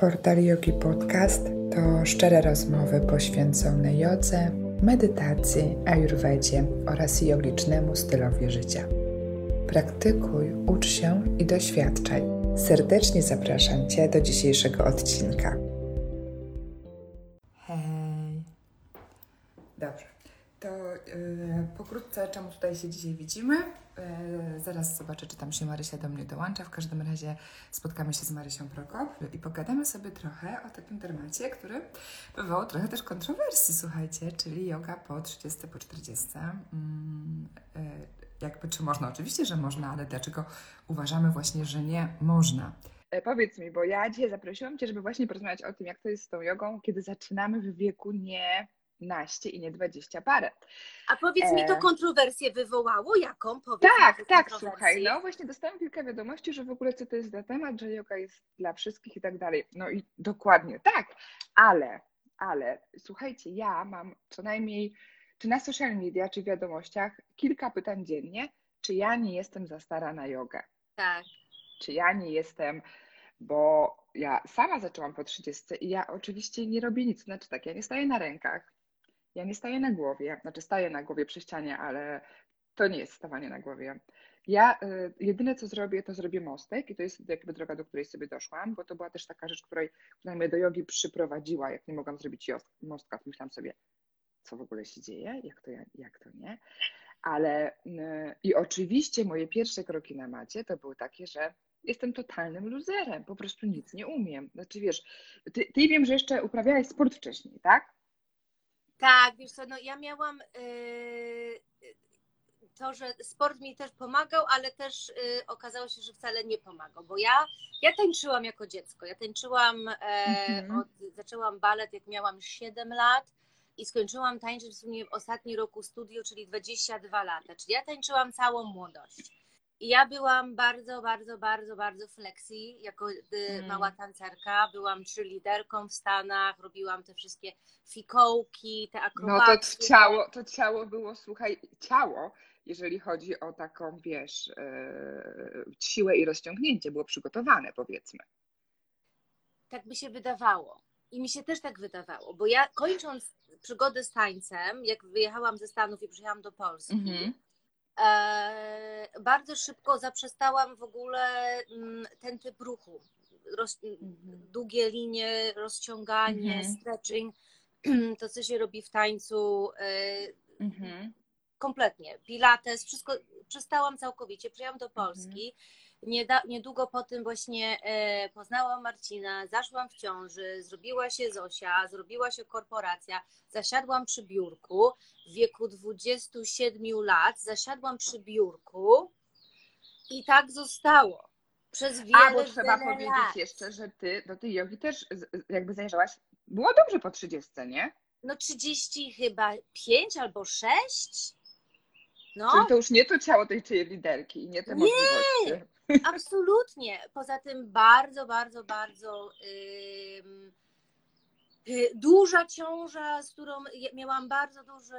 Portal Yogi Podcast to szczere rozmowy poświęcone jodze, medytacji, ayurvedzie oraz jogicznemu stylowi życia. Praktykuj, ucz się i doświadczaj. Serdecznie zapraszam Cię do dzisiejszego odcinka. Hej. Dobrze. To yy, pokrótce, czemu tutaj się dzisiaj widzimy. Yy, zaraz zobaczę, czy tam się Marysia do mnie dołącza. W każdym razie spotkamy się z Marysią Prokop i pogadamy sobie trochę o takim temacie, który wywołał trochę też kontrowersji, słuchajcie, czyli yoga po 30, po 40. Yy, jakby, czy można? Oczywiście, że można, ale dlaczego uważamy właśnie, że nie można? E, powiedz mi, bo ja dzisiaj zaprosiłam Cię, żeby właśnie porozmawiać o tym, jak to jest z tą jogą, kiedy zaczynamy w wieku nie naście i nie dwadzieścia parę. A powiedz mi, to E. kontrowersję wywołało? Jaką? Powiedz Tak, tak, słuchaj, no właśnie dostałam kilka wiadomości, że w ogóle co to jest za temat, że yoga jest dla wszystkich i tak dalej. No i dokładnie tak, ale, ale słuchajcie, ja mam co najmniej, czy na social media, czy w wiadomościach, kilka pytań dziennie, czy ja nie jestem za stara na jogę. Tak. czy ja nie jestem, bo ja sama zaczęłam po 30 i ja oczywiście nie robię nic. Znaczy tak, ja nie staję na rękach, ja nie staję na głowie, znaczy staję na głowie przy ścianie, ale to nie jest stawanie na głowie. Ja y, jedyne co zrobię, to zrobię mostek i to jest jakby droga, do której sobie doszłam, bo to była też taka rzecz, której, która mnie do jogi przyprowadziła, jak nie mogłam zrobić mostka, to myślałam sobie, co w ogóle się dzieje, jak to, ja- jak to nie. Ale y, i oczywiście moje pierwsze kroki na macie to były takie, że jestem totalnym luzerem, po prostu nic nie umiem. Znaczy wiesz, ty, ty wiem, że jeszcze uprawiałeś sport wcześniej, tak? Tak, wiesz co, no ja miałam yy, to, że sport mi też pomagał, ale też yy, okazało się, że wcale nie pomagał, bo ja, ja tańczyłam jako dziecko. Ja tańczyłam, e, Mhm. od, zaczęłam balet jak miałam 7 lat i skończyłam tańczyć w sumie w ostatni roku studiów, czyli 22 lata. Czyli ja tańczyłam całą młodość. Ja byłam bardzo, bardzo, bardzo, bardzo flexi jako y, Mm. mała tancerka. Byłam liderką w Stanach, robiłam te wszystkie fikołki, te No akrobacje. to ciało, to ciało było, słuchaj, ciało, jeżeli chodzi o taką, wiesz, e, siłę i rozciągnięcie, było przygotowane, powiedzmy. Tak by się wydawało. I mi się też tak wydawało, bo ja kończąc przygodę z tańcem, jak wyjechałam ze Stanów i przyjechałam do Polski, Mhm. e, bardzo szybko zaprzestałam w ogóle mm, ten typ ruchu. Roz, Długie linie, rozciąganie, Mhm. stretching, to co się robi w tańcu, e, Mhm. kompletnie. Pilates, wszystko przestałam całkowicie. Przyjechałam do Polski. Nieda, niedługo po tym właśnie e, poznałam Marcina, zaszłam w ciąży, zrobiła się Zosia, zrobiła się korporacja, zasiadłam przy biurku w wieku 27 lat, zasiadłam przy biurku i tak zostało. Przez wiele, A, bo trzeba wiele powiedzieć lat. jeszcze, że ty do tej jogi też jakby zajrzałaś, było dobrze po 30, nie? No 30 chyba 5 albo 6? No. Czyli to już nie to ciało tej czyjej liderki i nie te Nie! możliwości. Absolutnie. Poza tym bardzo, bardzo, bardzo y, duża ciąża, z którą miałam bardzo duży,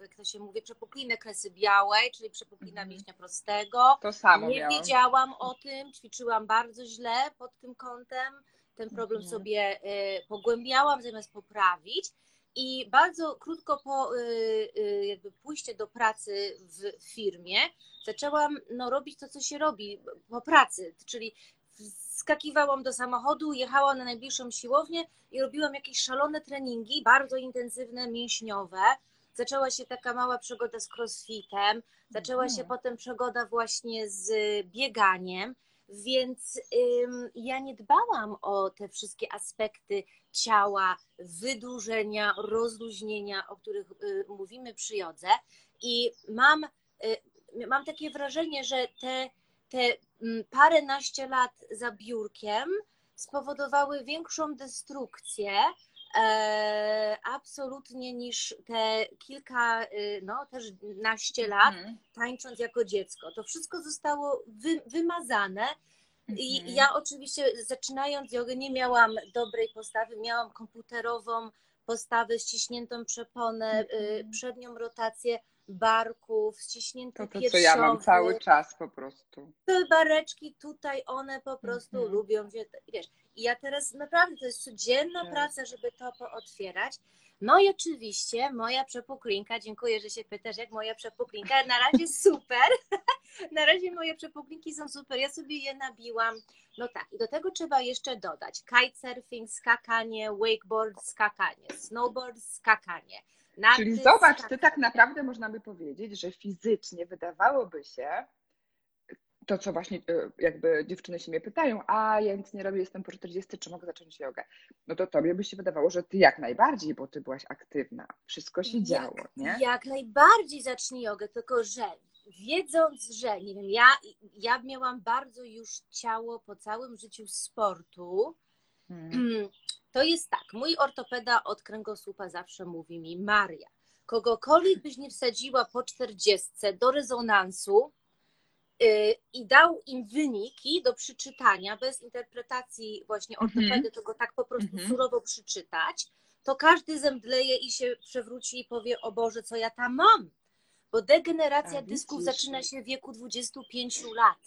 jak to się mówi, przepuklinę kresy białej, czyli przepuklina Mhm. mięśnia prostego. To samo Nie miałam. wiedziałam o tym, ćwiczyłam bardzo źle pod tym kątem. Ten problem Mhm. sobie y, pogłębiałam zamiast poprawić. I bardzo krótko po y, y, jakby pójście do pracy w firmie, zaczęłam no, robić to, co się robi po pracy, czyli skakiwałam do samochodu, jechałam na najbliższą siłownię i robiłam jakieś szalone treningi, bardzo intensywne, mięśniowe. Zaczęła się taka mała przygoda z crossfitem, zaczęła się Mhm. potem przygoda właśnie z bieganiem, więc ym, ja nie dbałam o te wszystkie aspekty ciała, wydłużenia, rozluźnienia, o których y, mówimy przy jodze. I mam, y, mam takie wrażenie, że te, te mm, paręnaście lat za biurkiem spowodowały większą destrukcję absolutnie niż te kilka, y, no też naście lat Mhm. tańcząc jako dziecko. To wszystko zostało wy, wymazane i Mhm. ja oczywiście zaczynając jogę nie miałam dobrej postawy, miałam komputerową postawę, ściśniętą przeponę, Mhm. przednią rotację, barków, ściśnięty To to, co ja mam cały czas po prostu. Te bareczki tutaj, one po prostu Mhm. lubią się, wiesz. I ja teraz naprawdę, to jest codzienna Tak. praca, żeby to pootwierać. No i oczywiście moja przepuklinka, dziękuję, że się pytasz, jak moja przepuklinka, na razie super. na razie moje przepuklinki są super, ja sobie je nabiłam. No tak, i do tego trzeba jeszcze dodać kitesurfing, skakanie, wakeboard, skakanie, snowboard, skakanie. narty, Czyli zobacz, ty skakanie. tak naprawdę można by powiedzieć, że fizycznie wydawałoby się, to co właśnie e, jakby dziewczyny się mnie pytają, a ja nic nie robię, jestem po 40, czy mogę zacząć jogę? No to tobie by się wydawało, że ty jak najbardziej, bo ty byłaś aktywna, wszystko się Jak- działo, nie? Jak najbardziej zacznij jogę, tylko że wiedząc, że nie wiem, ja, ja miałam bardzo już ciało po całym życiu sportu, Mm. to jest tak, mój ortopeda od kręgosłupa zawsze mówi mi, Maria, kogokolwiek byś nie wsadziła po 40 do rezonansu i dał im wyniki do przeczytania, bez interpretacji właśnie Mhm. ortopedy, to go tak po prostu Mhm. surowo przeczytać, to każdy zemdleje i się przewróci i powie, o Boże, co ja tam mam? Bo degeneracja A, dysków widzisz. zaczyna się w wieku 25 lat.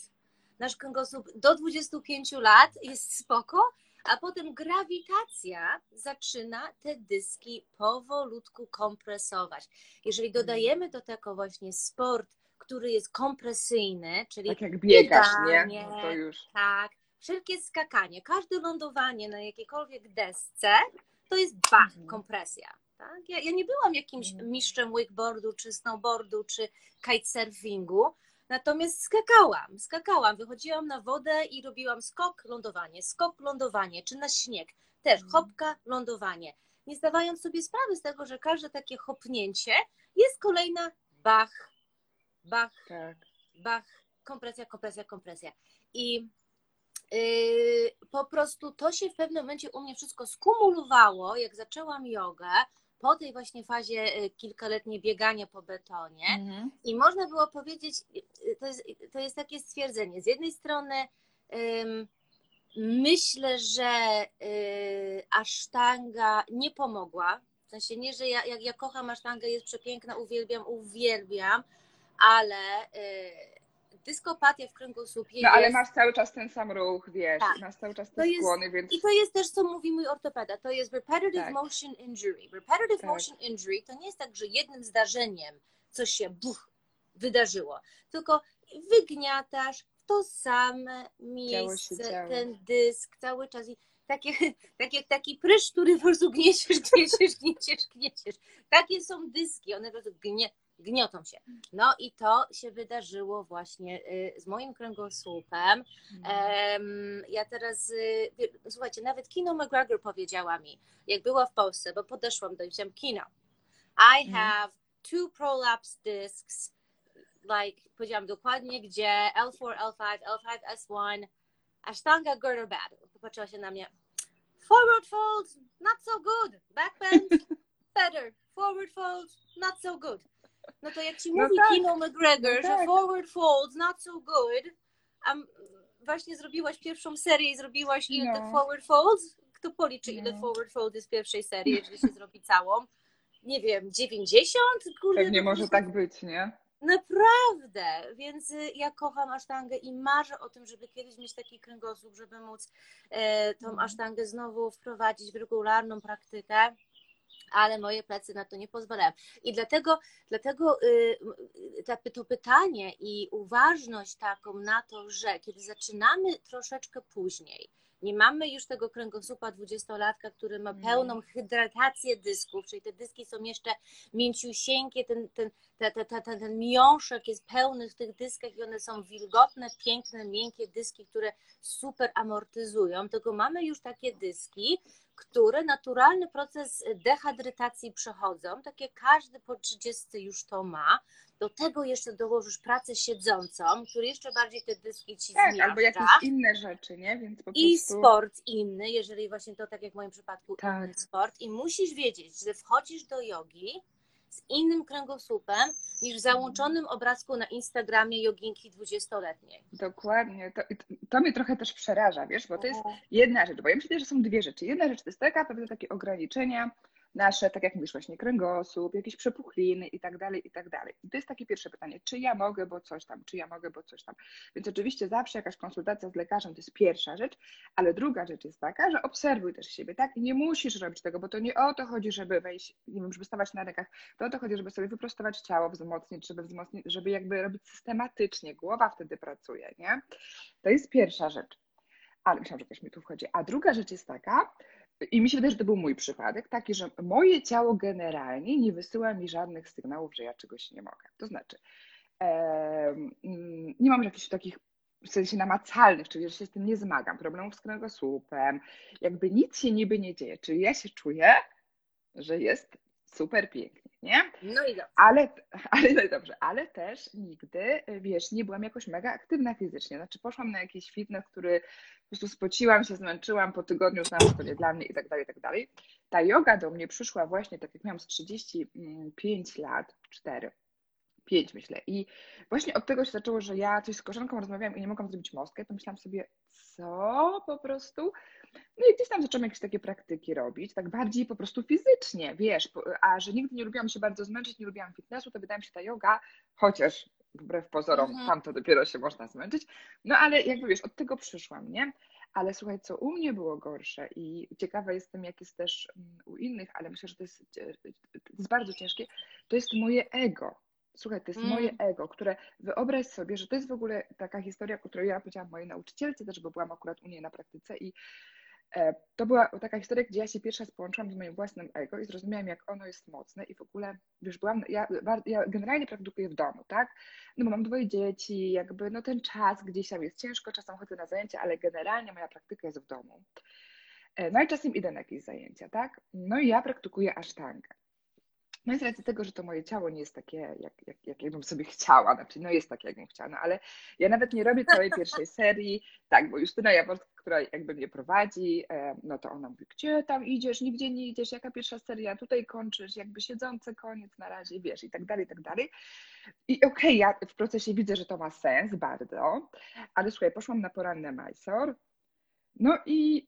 Nasz kręgosłup do 25 lat jest spoko, a potem grawitacja zaczyna te dyski powolutku kompresować. Jeżeli dodajemy do tego właśnie sport, który jest kompresyjny, czyli Tak jak biegasz, nie? bieganie, No to już. tak, wszelkie skakanie, każde lądowanie na jakiejkolwiek desce, to jest bach, Mhm. kompresja. Tak? Ja, ja nie byłam jakimś Mhm. mistrzem wakeboardu, czy snowboardu, czy kitesurfingu, natomiast skakałam, skakałam, wychodziłam na wodę i robiłam skok, lądowanie, skok, lądowanie, czy na śnieg, też Mhm. hopka, lądowanie. Nie zdawając sobie sprawy z tego, że każde takie hopnięcie jest kolejna bach, bach, Tak. bach, kompresja, kompresja, kompresja. I yy, po prostu to się w pewnym momencie u mnie wszystko skumulowało, jak zaczęłam jogę, po tej właśnie fazie y, kilkaletniej biegania po betonie. Mhm. I można było powiedzieć, y, to jest, to jest takie stwierdzenie. Z jednej strony ym, myślę, że y, asztanga nie pomogła. W sensie nie, że ja, jak ja kocham asztangę, jest przepiękna, uwielbiam, uwielbiam, ale y, dyskopatia w kręgosłupie No ale jest... masz cały czas ten sam ruch, wiesz, Tak. masz cały czas To te jest- skłony, więc I to jest też, co mówi mój ortopeda, to jest repetitive Tak. motion injury. Repetitive Tak. motion injury to nie jest tak, że jednym zdarzeniem coś się buch, wydarzyło, tylko wygniatasz w to same miejsce, ten dysk cały czas i tak jak taki prysz, który po prostu gnieciesz, gnieciesz, gnieciesz, gnieciesz. Takie są dyski, one po prostu gnie, gniotą się. No i to się wydarzyło właśnie y, z moim kręgosłupem. Em, ja teraz, y, słuchajcie, nawet Kino McGregor powiedziała mi, jak była w Polsce, bo podeszłam do niej, Kino, I Mhm. have two prolapse discs, like, powiedziałam dokładnie, gdzie L4, L5, L5, S1, Ashtanga or bad. Popatrzyła się na mnie, forward fold, not so good, back bend, better, forward fold, not so good. No to jak ci No mówi tak. Kino McGregor, No że tak. forward fold, not so good, a właśnie zrobiłaś pierwszą serię i zrobiłaś ile No. tych forward folds? Kto policzy, ile No. forward fold jest w pierwszej serii, jeżeli się zrobi całą? Nie wiem, 90? Kurde, pewnie to może tak być, nie? Naprawdę, więc y, ja kocham asztangę i marzę o tym, żeby kiedyś mieć taki kręgosłup, żeby móc e, tą Mhm. asztangę znowu wprowadzić w regularną praktykę, ale moje plecy na to nie pozwalają. I dlatego, dlatego y, y, ta, to pytanie i uważność taką na to, że kiedy zaczynamy troszeczkę później, nie mamy już tego kręgosłupa dwudziestolatka, który ma Mhm. pełną hydratację dysków, czyli te dyski są jeszcze mięciusieńkie, ten, ten, te, te, te, ten, ten miąższek jest pełny w tych dyskach i one są wilgotne, piękne, miękkie dyski, które super amortyzują, tylko mamy już takie dyski, które naturalny proces dehydrytacji przechodzą, takie każdy po 30 już to ma. Do tego jeszcze dołożysz pracę siedzącą, który jeszcze bardziej te dyski ci Tak, zmiażdża. albo jakieś inne rzeczy, nie? Więc po I prostu... sport inny, jeżeli właśnie to tak jak w moim przypadku Tak. inny sport. I musisz wiedzieć, że wchodzisz do jogi z innym kręgosłupem niż w załączonym obrazku na Instagramie joginki 20-letniej. Dokładnie. To, to mnie trochę też przeraża, wiesz, bo to jest jedna rzecz, bo ja myślę, że są dwie rzeczy. Jedna rzecz to jest taka, pewne takie ograniczenia nasze, tak jak mówisz właśnie, kręgosłup, jakieś przepuchliny i tak dalej, i tak dalej. I to jest takie pierwsze pytanie, czy ja mogę, bo coś tam, czy ja mogę, bo coś tam. Więc oczywiście zawsze jakaś konsultacja z lekarzem to jest pierwsza rzecz, ale druga rzecz jest taka, że obserwuj też siebie, tak? I nie musisz robić tego, bo to nie o to chodzi, żeby wejść, nie wiem, żeby stawać na rękach, to o to chodzi, żeby sobie wyprostować ciało, wzmocnić, żeby wzmocnić, żeby jakby robić systematycznie, głowa wtedy pracuje, nie? To jest pierwsza rzecz. Ale myślałam, że ktoś mi tu wchodzi. A druga rzecz jest taka, i mi się wydaje, że to był mój przypadek, taki, że moje ciało generalnie nie wysyła mi żadnych sygnałów, że ja czegoś nie mogę. To znaczy, em, nie mam jakichś takich w sensie namacalnych, czyli że się z tym nie zmagam, problemów z kręgosłupem, jakby nic się niby nie dzieje. Czyli ja się czuję, że jest super pięknie, nie? No i dobrze. Ale, ale no dobrze, ale też nigdy, wiesz, nie byłam jakoś mega aktywna fizycznie. Znaczy poszłam na jakiś fitness, który po prostu spociłam się, zmęczyłam, po tygodniu że to nie dla mnie i tak dalej, i tak dalej. Ta yoga do mnie przyszła właśnie, tak jak miałam z 35 lat, 4, 5 myślę. I właśnie od tego się zaczęło, że ja coś z koleżanką rozmawiałam i nie mogłam zrobić mostkę, to myślałam sobie, co po prostu? No i gdzieś tam zaczęłam jakieś takie praktyki robić, tak bardziej po prostu fizycznie, wiesz, a że nigdy nie lubiłam się bardzo zmęczyć, nie lubiłam fitnessu, to wydaje mi się ta yoga, chociaż wbrew pozorom Mhm. tam to dopiero się można zmęczyć, no ale jakby wiesz, od tego przyszłam, nie? Ale słuchaj, co u mnie było gorsze i ciekawa jestem, jak jest też mm, u innych, ale myślę, że to jest, cie- to jest bardzo ciężkie, to jest moje ego. Słuchaj, to jest Mm. moje ego, które wyobraź sobie, że to jest w ogóle taka historia, którą ja powiedziałam mojej nauczycielce też, bo byłam akurat u niej na praktyce i e, to była taka historia, gdzie ja się pierwsza połączyłam z moim własnym ego i zrozumiałam, jak ono jest mocne i w ogóle, wiesz, byłam, ja, ja generalnie praktykuję w domu, tak? No bo mam dwoje dzieci, jakby no ten czas gdzieś tam jest ciężko, czasem chodzę na zajęcia, ale generalnie moja praktyka jest w domu. E, No i czasem idę na jakieś zajęcia, tak? No i ja praktykuję asztangę. No i z racji tego, że to moje ciało nie jest takie, jak, jak, jak jakbym sobie chciała, znaczy no jest takie, jakbym chciała, no ale ja nawet nie robię całej pierwszej serii, tak, bo Justyna Jaworska, która jakby mnie prowadzi, e, no to ona mówi, gdzie tam idziesz, nigdzie nie idziesz, jaka pierwsza seria, tutaj kończysz, jakby siedzący koniec na razie, wiesz, i tak dalej, i tak dalej. I okej, ja w procesie widzę, że to ma sens bardzo, ale słuchaj, poszłam na poranne Mysore, no i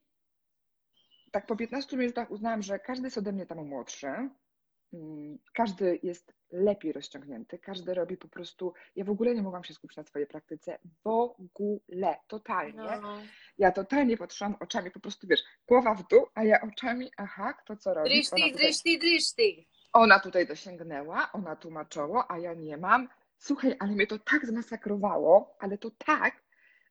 tak po 15 minutach uznałam, że każdy jest ode mnie tam młodszy, każdy jest lepiej rozciągnięty, każdy robi po prostu. Ja w ogóle nie mogłam się skupić na swojej praktyce. W ogóle, totalnie. No. Ja totalnie patrzyłam oczami, po prostu wiesz, głowa w dół, a ja oczami, aha, kto co robi. Ona Dryszty, tutaj, dryszty, dryszty. ona tutaj dosięgnęła, ona tłumaczyła, a ja nie mam. Słuchaj, ale mnie to tak zmasakrowało, ale to tak,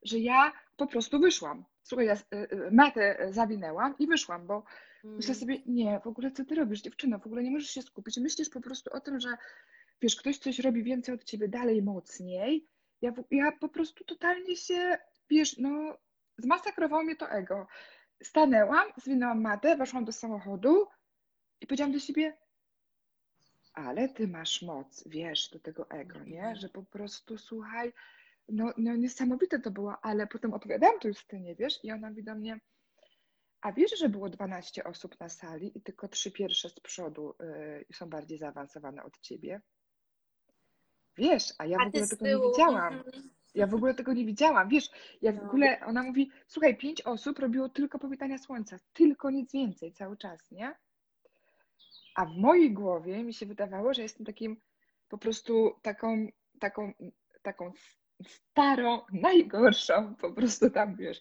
że ja po prostu wyszłam. Słuchaj, ja y, y, metę zawinęłam i wyszłam, bo Myślę Mm. sobie, nie, w ogóle co ty robisz, dziewczyno, w ogóle nie możesz się skupić. Myślisz po prostu o tym, że wiesz, ktoś coś robi więcej od ciebie, dalej, mocniej. Ja, ja po prostu totalnie się, wiesz, no, zmasakrowało mnie to ego. Stanęłam, zwinęłam matę, weszłam do samochodu i powiedziałam do siebie, ale ty masz moc, wiesz, do tego ego, nie? Że po prostu, słuchaj, no, no niesamowite to było, ale potem opowiadałam to Justynie, wiesz, i ona mówi do mnie, a wiesz, że było 12 osób na sali i tylko trzy pierwsze z przodu y, są bardziej zaawansowane od ciebie? Wiesz, a ja w A ty ogóle tego nie widziałam. mhm. Ja w ogóle tego nie widziałam. Wiesz, ja w No. ogóle, ona mówi, słuchaj, pięć osób robiło tylko powitania słońca, tylko nic więcej cały czas, nie? A w mojej głowie mi się wydawało, że jestem takim po prostu taką, taką, taką starą, najgorszą po prostu tam, wiesz,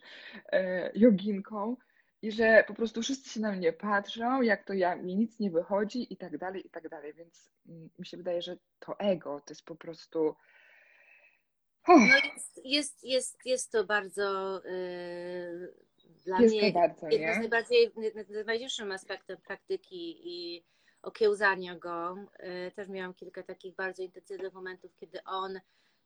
e, joginką i że po prostu wszyscy się na mnie patrzą, jak to ja, mi nic nie wychodzi i tak dalej, i tak dalej, więc mm, mi się wydaje, że to ego to jest po prostu Uff, No jest, jest, jest, jest to bardzo yy, dla jest mnie bardzo, jedno z najbardziej, najważniejszym aspektem praktyki i okiełzania go. Yy, Też miałam kilka takich bardzo intensywnych momentów, kiedy on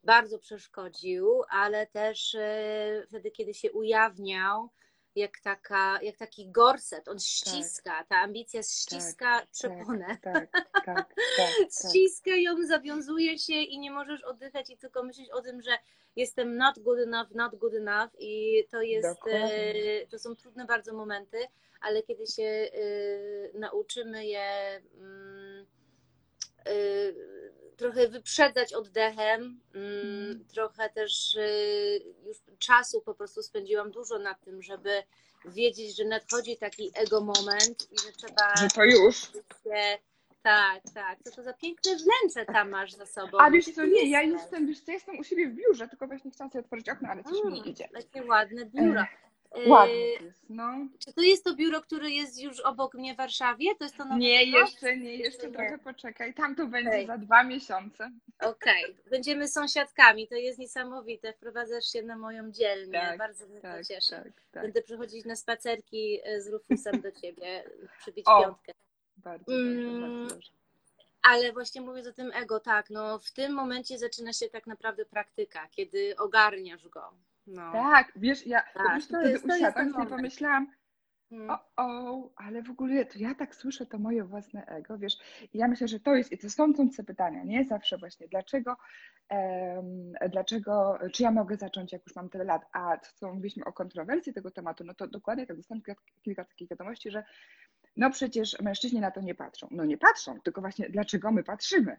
bardzo przeszkodził, ale też yy, wtedy, kiedy się ujawniał, jak, taka, jak taki gorset, on ściska, ta ambicja ściska przeponę. Tak, tak, tak, tak, tak. ściska ją, zawiązuje się i nie możesz oddychać i tylko myśleć o tym, że jestem not good enough, not good enough i to jest, Dokładnie. e, to są trudne bardzo momenty, ale kiedy się e, nauczymy je mm, e, trochę wyprzedzać oddechem, mm, trochę też y, już czasu po prostu spędziłam dużo na tym, żeby wiedzieć, że nadchodzi taki ego moment i że trzeba Że to już. się... Tak, tak. Co to za piękne wnętrze tam masz za sobą. A wiesz co, nie, ja jestem, wiesz co, jestem u siebie w biurze, tylko właśnie chciałam sobie otworzyć okno, ale coś mi nie Mm, idzie. Takie ładne biuro. Ładnie Y, to jest, no. Czy to jest to biuro, które jest już obok mnie w Warszawie? To jest to nowe Nie, biuro? jeszcze nie, jeszcze Nie. trochę poczekaj. Tam to będzie Okej. za dwa miesiące. Okej, będziemy sąsiadkami, to jest niesamowite. Wprowadzasz się na moją dzielnię, Tak, bardzo mnie Tak, to cieszy. tak, tak. Będę przychodzić na spacerki e, z Rufusem do ciebie, przybić O. piątkę. Bardzo, Mm. bardzo, bardzo dobrze. Ale właśnie mówiąc o tym ego, tak, no w tym momencie zaczyna się tak naprawdę praktyka, kiedy ogarniasz go. No. Tak, wiesz, ja Tak, to jest- to usiadłam i pomyślałam, Mm. o, o, ale w ogóle to ja tak słyszę to moje własne ego, wiesz, i ja myślę, że to jest, i to są te pytania, nie? Zawsze właśnie, dlaczego, em, dlaczego, czy ja mogę zacząć, jak już mam tyle lat, a co mówiliśmy o kontrowersji tego tematu, no to dokładnie tak dostałam kilka, kilka takich wiadomości, że no przecież mężczyźni na to nie patrzą. No nie patrzą, tylko właśnie dlaczego my patrzymy?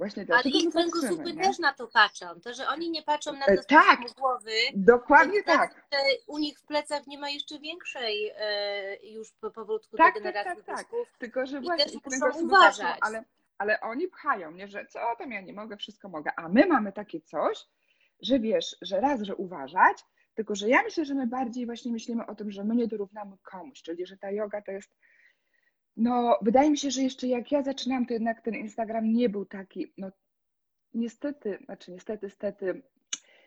Właśnie Ale ich patrzymy, kręgosłupy też na to patrzą. To, że oni nie patrzą na E, to z tak. głowy, Dokładnie tak. u nich w plecach nie ma jeszcze większej e, już po- powolutku Tak, tak, degeneracji tak, tak. dysków. Tylko, że I właśnie też muszą kręgosłupy patrzą, uważać. ale, ale oni pchają, nie, że co tam ja nie mogę, wszystko mogę. A my mamy takie coś, że wiesz, że raz, że uważać, tylko że ja myślę, że my bardziej właśnie myślimy o tym, że my nie dorównamy komuś, czyli że ta yoga to jest. No, wydaje mi się, że jeszcze jak ja zaczynałam, to jednak ten Instagram nie był taki, no niestety, znaczy niestety, stety,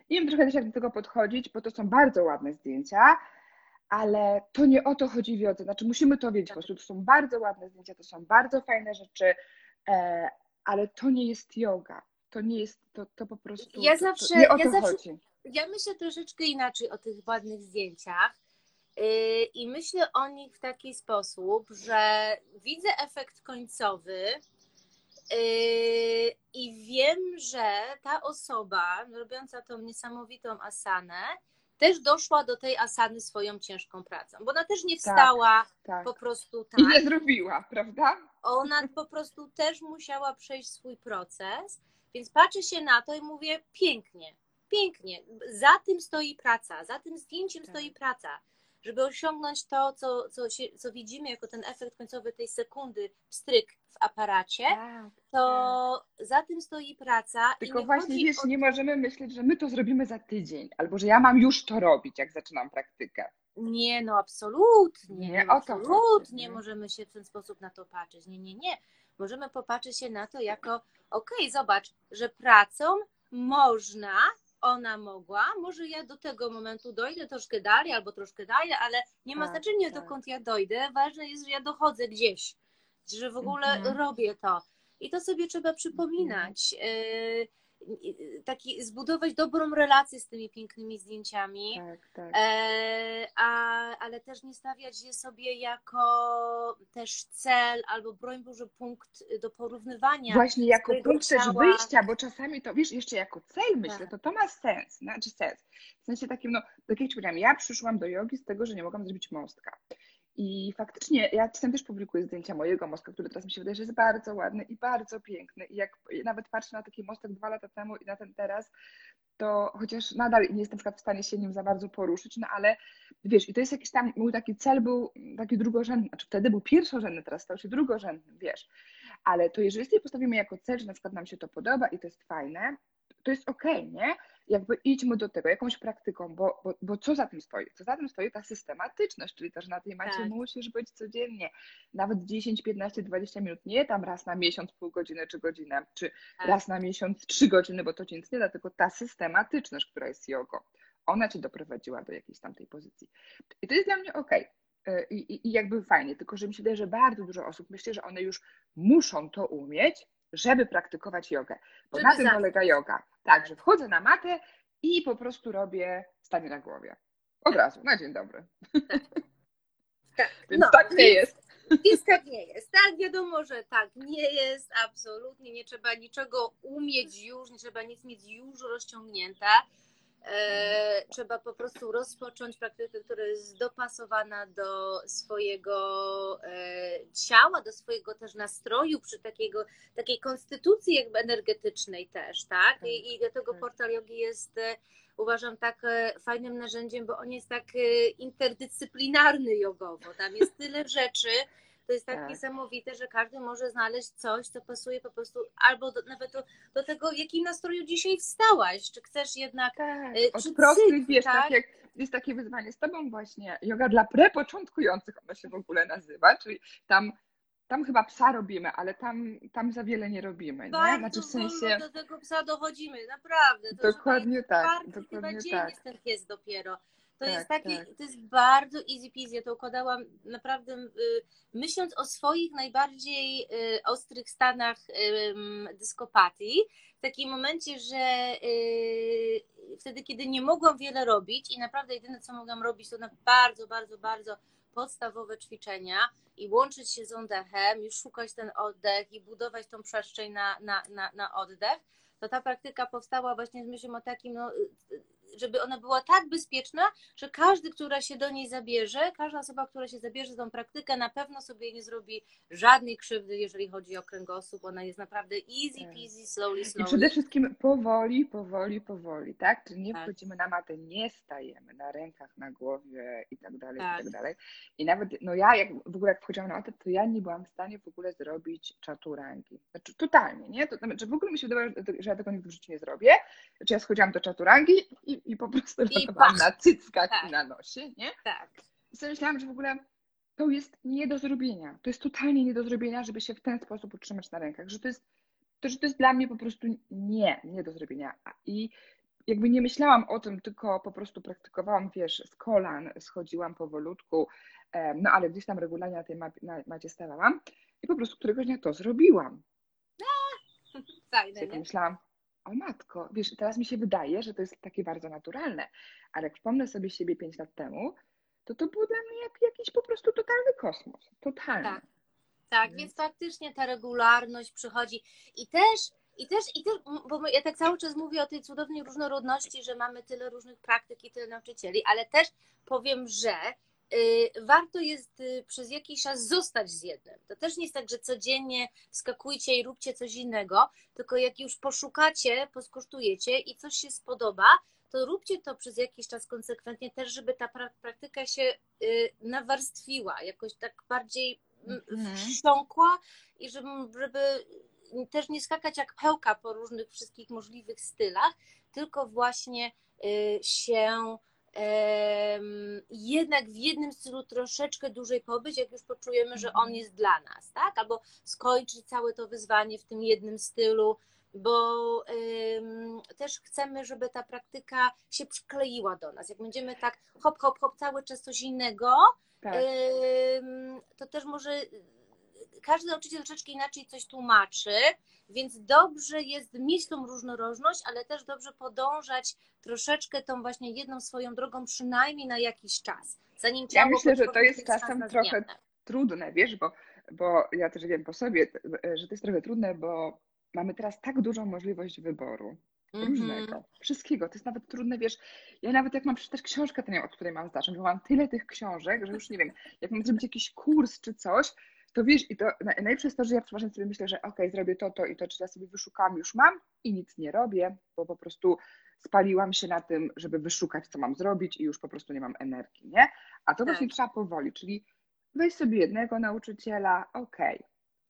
nie wiem trochę też jak do tego podchodzić, bo to są bardzo ładne zdjęcia, ale to nie o to chodzi w jodze. Znaczy musimy to wiedzieć, po prostu to są bardzo ładne zdjęcia, to są bardzo fajne rzeczy, e, ale to nie jest yoga. To nie jest, to, to po prostu, Ja to, zawsze- to, nie o ja to zawsze- chodzi. Ja myślę troszeczkę inaczej o tych ładnych zdjęciach. Yy, I myślę o nich w taki sposób, że widzę efekt końcowy yy, i wiem, że ta osoba robiąca tą niesamowitą asanę też doszła do tej asany swoją ciężką pracą, bo ona też nie wstała Tak. po prostu I tak. nie zrobiła, prawda? Ona po prostu też musiała przejść swój proces, więc patrzę się na to i mówię pięknie, pięknie. Za tym stoi praca, za tym zdjęciem Tak. stoi praca, żeby osiągnąć to, co, co, się, co widzimy jako ten efekt końcowy tej sekundy, stryk w aparacie, Tak. to za tym stoi praca. Tylko nie właśnie, wiesz, o... nie możemy myśleć, że my to zrobimy za tydzień, albo że ja mam już to robić, jak zaczynam praktykę. Nie, no absolutnie. Nie no o to chodzi, absolutnie nie? możemy się w ten sposób na to patrzeć. Nie, nie, nie. Możemy popatrzeć się na to jako, okej, zobacz, że pracą można, ona mogła, może ja do tego momentu dojdę troszkę dalej albo troszkę dalej, ale nie ma Tak, znaczenia tak. dokąd ja dojdę. Ważne jest, że ja dochodzę gdzieś, że w ogóle Mhm. robię to. I to sobie trzeba przypominać. Yy, yy, taki, zbudować dobrą relację z tymi pięknymi zdjęciami. Tak, tak. E, a, ale też nie stawiać je sobie jako też cel albo broń Boże punkt do porównywania. Właśnie jako punkt też ciała. wyjścia, bo czasami to, wiesz, jeszcze jako cel myślę, Tak. to to ma sens, znaczy sens. W sensie takim, no, tak jak ci ja przyszłam do jogi z tego, że nie mogłam zrobić mostka. I faktycznie, ja czasem też publikuję zdjęcia mojego mostka, który teraz mi się wydaje, że jest bardzo ładny i bardzo piękny. I jak nawet patrzę na taki mostek dwa lata temu i na ten teraz, to chociaż nadal nie jestem w stanie się nim za bardzo poruszyć, no ale wiesz, i to jest jakiś tam, mój taki cel był taki drugorzędny, znaczy wtedy był pierwszorzędny, teraz stał się drugorzędny, wiesz. Ale to jeżeli sobie postawimy jako cel, że na przykład nam się to podoba i to jest fajne, to jest okej, nie? Jakby idźmy do tego jakąś praktyką, bo, bo, bo co za tym stoi? Co za tym stoi ta systematyczność, czyli też na tej macie Tak. musisz być codziennie, nawet 10, 15, 20 minut, nie tam raz na miesiąc, pół godziny czy godzinę, czy Tak. raz na miesiąc, trzy godziny, bo to ci nic nie da, tylko ta systematyczność, która jest jogą, ona cię doprowadziła do jakiejś tam tej pozycji. I to jest dla mnie. Y, I, i, I jakby fajnie, tylko że mi się wydaje, że bardzo dużo osób myśli, że one już muszą to umieć, żeby praktykować jogę. Bo Żeby na tym polega yoga. Tak, że wchodzę na matę i po prostu robię stanie na głowie. Od razu, na dzień dobry. Tak. Więc No, tak nie jest. Więc tak nie jest. Tak, wiadomo, że tak nie jest, absolutnie. Nie trzeba niczego umieć już, nie trzeba nic mieć już rozciągnięte. E, trzeba po prostu rozpocząć praktykę, która jest dopasowana do swojego e, ciała, do swojego też nastroju, przy takiego, takiej konstytucji jakby energetycznej też, tak? Tak, I, i dlatego tak. portal jogi jest e, uważam tak fajnym narzędziem, bo on jest tak interdyscyplinarny jogowo. Tam jest tyle rzeczy. To jest tak, Tak. niesamowite, że każdy może znaleźć coś, co pasuje po prostu albo do, nawet do, do tego, w jakim nastroju dzisiaj wstałaś. Czy chcesz jednak Tak, Y, czy cykl, wiesz, tak? tak jak jest takie wyzwanie z tobą właśnie, yoga dla prepoczątkujących, ona się w ogóle nazywa, czyli tam, tam chyba psa robimy, ale tam, tam za wiele nie robimy, nie? Znaczy w sensie, do tego psa dochodzimy, naprawdę. To dokładnie tak, dokładnie dzień tak. jest ten pies dopiero. To Tak, jest taki, tak. to jest bardzo easy peasy. Ja to układałam naprawdę y, myśląc o swoich najbardziej y, ostrych stanach dyskopatii, w takim momencie, że y, wtedy, kiedy nie mogłam wiele robić i naprawdę jedyne, co mogłam robić, to na bardzo, bardzo, bardzo podstawowe ćwiczenia i łączyć się z oddechem, już szukać ten oddech i budować tą przestrzeń na, na, na, na oddech, to ta praktyka powstała właśnie z myślą o takim, no, żeby ona była tak bezpieczna, że każdy, która się do niej zabierze, każda osoba, która się zabierze za tą praktykę, na pewno sobie nie zrobi żadnej krzywdy, jeżeli chodzi o kręgosłup. Ona jest naprawdę easy Tak. peasy, slowly, I slowly. przede wszystkim powoli, powoli, powoli, tak? Czyli nie Tak. wchodzimy na matę, nie stajemy na rękach, na głowie i tak dalej, Tak. i tak dalej. I nawet, no ja jak w ogóle jak wchodziłam na matę, to ja nie byłam w stanie w ogóle zrobić czaturangi. Znaczy totalnie, nie? To, znaczy w ogóle mi się wydawało, że, że ja tego nigdy w życiu nie zrobię. Znaczy ja schodziłam do czaturangi i, i po prostu I latowałam pach. na cyckach Tak. i na nosie, nie? Tak, I sobie myślałam, że w ogóle to jest nie do zrobienia. To jest totalnie nie do zrobienia, żeby się w ten sposób utrzymać na rękach, że to jest, to, że to jest dla mnie po prostu nie, nie do zrobienia. I jakby nie myślałam o tym, tylko po prostu praktykowałam, wiesz, z kolan, schodziłam powolutku, no ale gdzieś tam regularnie na tej mapie, na macie stawałam i po prostu któregoś dnia to zrobiłam. fajne, Sobie nie? myślałam, o matko, wiesz, teraz mi się wydaje, że to jest takie bardzo naturalne, ale jak wspomnę sobie siebie 5 lat temu, to to było dla mnie jak jakiś po prostu totalny kosmos. Totalny. Tak. Tak, Więc- więc faktycznie ta regularność przychodzi i też, i też, i też, bo ja tak cały czas mówię o tej cudownej różnorodności, że mamy tyle różnych praktyk i tyle nauczycieli, ale też powiem, że warto jest y, przez jakiś czas zostać z jednym. To też nie jest tak, że codziennie skakujcie i róbcie coś innego, tylko jak już poszukacie, poskosztujecie i coś się spodoba, to róbcie to przez jakiś czas konsekwentnie też, żeby ta pra- praktyka się y, nawarstwiła, jakoś tak bardziej Mhm. wsiąkła i żeby, żeby też nie skakać jak pełka po różnych wszystkich możliwych stylach, tylko właśnie y, się jednak w jednym stylu troszeczkę dłużej pobyć, jak już poczujemy, że on Mhm. jest dla nas, tak? Albo skończyć całe to wyzwanie w tym jednym stylu, bo też chcemy, żeby ta praktyka się przykleiła do nas. Jak będziemy tak hop, hop, hop, cały czas coś innego, Tak. Ym, to też może każdy nauczyciel troszeczkę inaczej coś tłumaczy, więc dobrze jest mieć tą różnorodność, ale też dobrze podążać troszeczkę tą właśnie jedną swoją drogą, przynajmniej na jakiś czas. Zanim Ja myślę, że to jest czasem trochę zmianę. trudne, wiesz, bo, bo ja też wiem po sobie, że to jest trochę trudne, bo mamy teraz tak dużą możliwość wyboru. Różnego, wszystkiego. To jest nawet trudne, wiesz. Ja nawet jak mam przeczytać książkę, to nie wiem, od której mam zacząć, bo mam tyle tych książek, że już nie wiem, jak mam zrobić jakiś kurs czy coś, to wiesz, i to naj- najlepsze jest to, że ja przeważnie sobie myślę, że okej, zrobię to, to i to, czy ja sobie wyszukałam, już mam i nic nie robię, bo po prostu spaliłam się na tym, żeby wyszukać, co mam zrobić i już po prostu nie mam energii, nie? A to Tak. właśnie trzeba powoli, czyli weź sobie jednego nauczyciela, okej.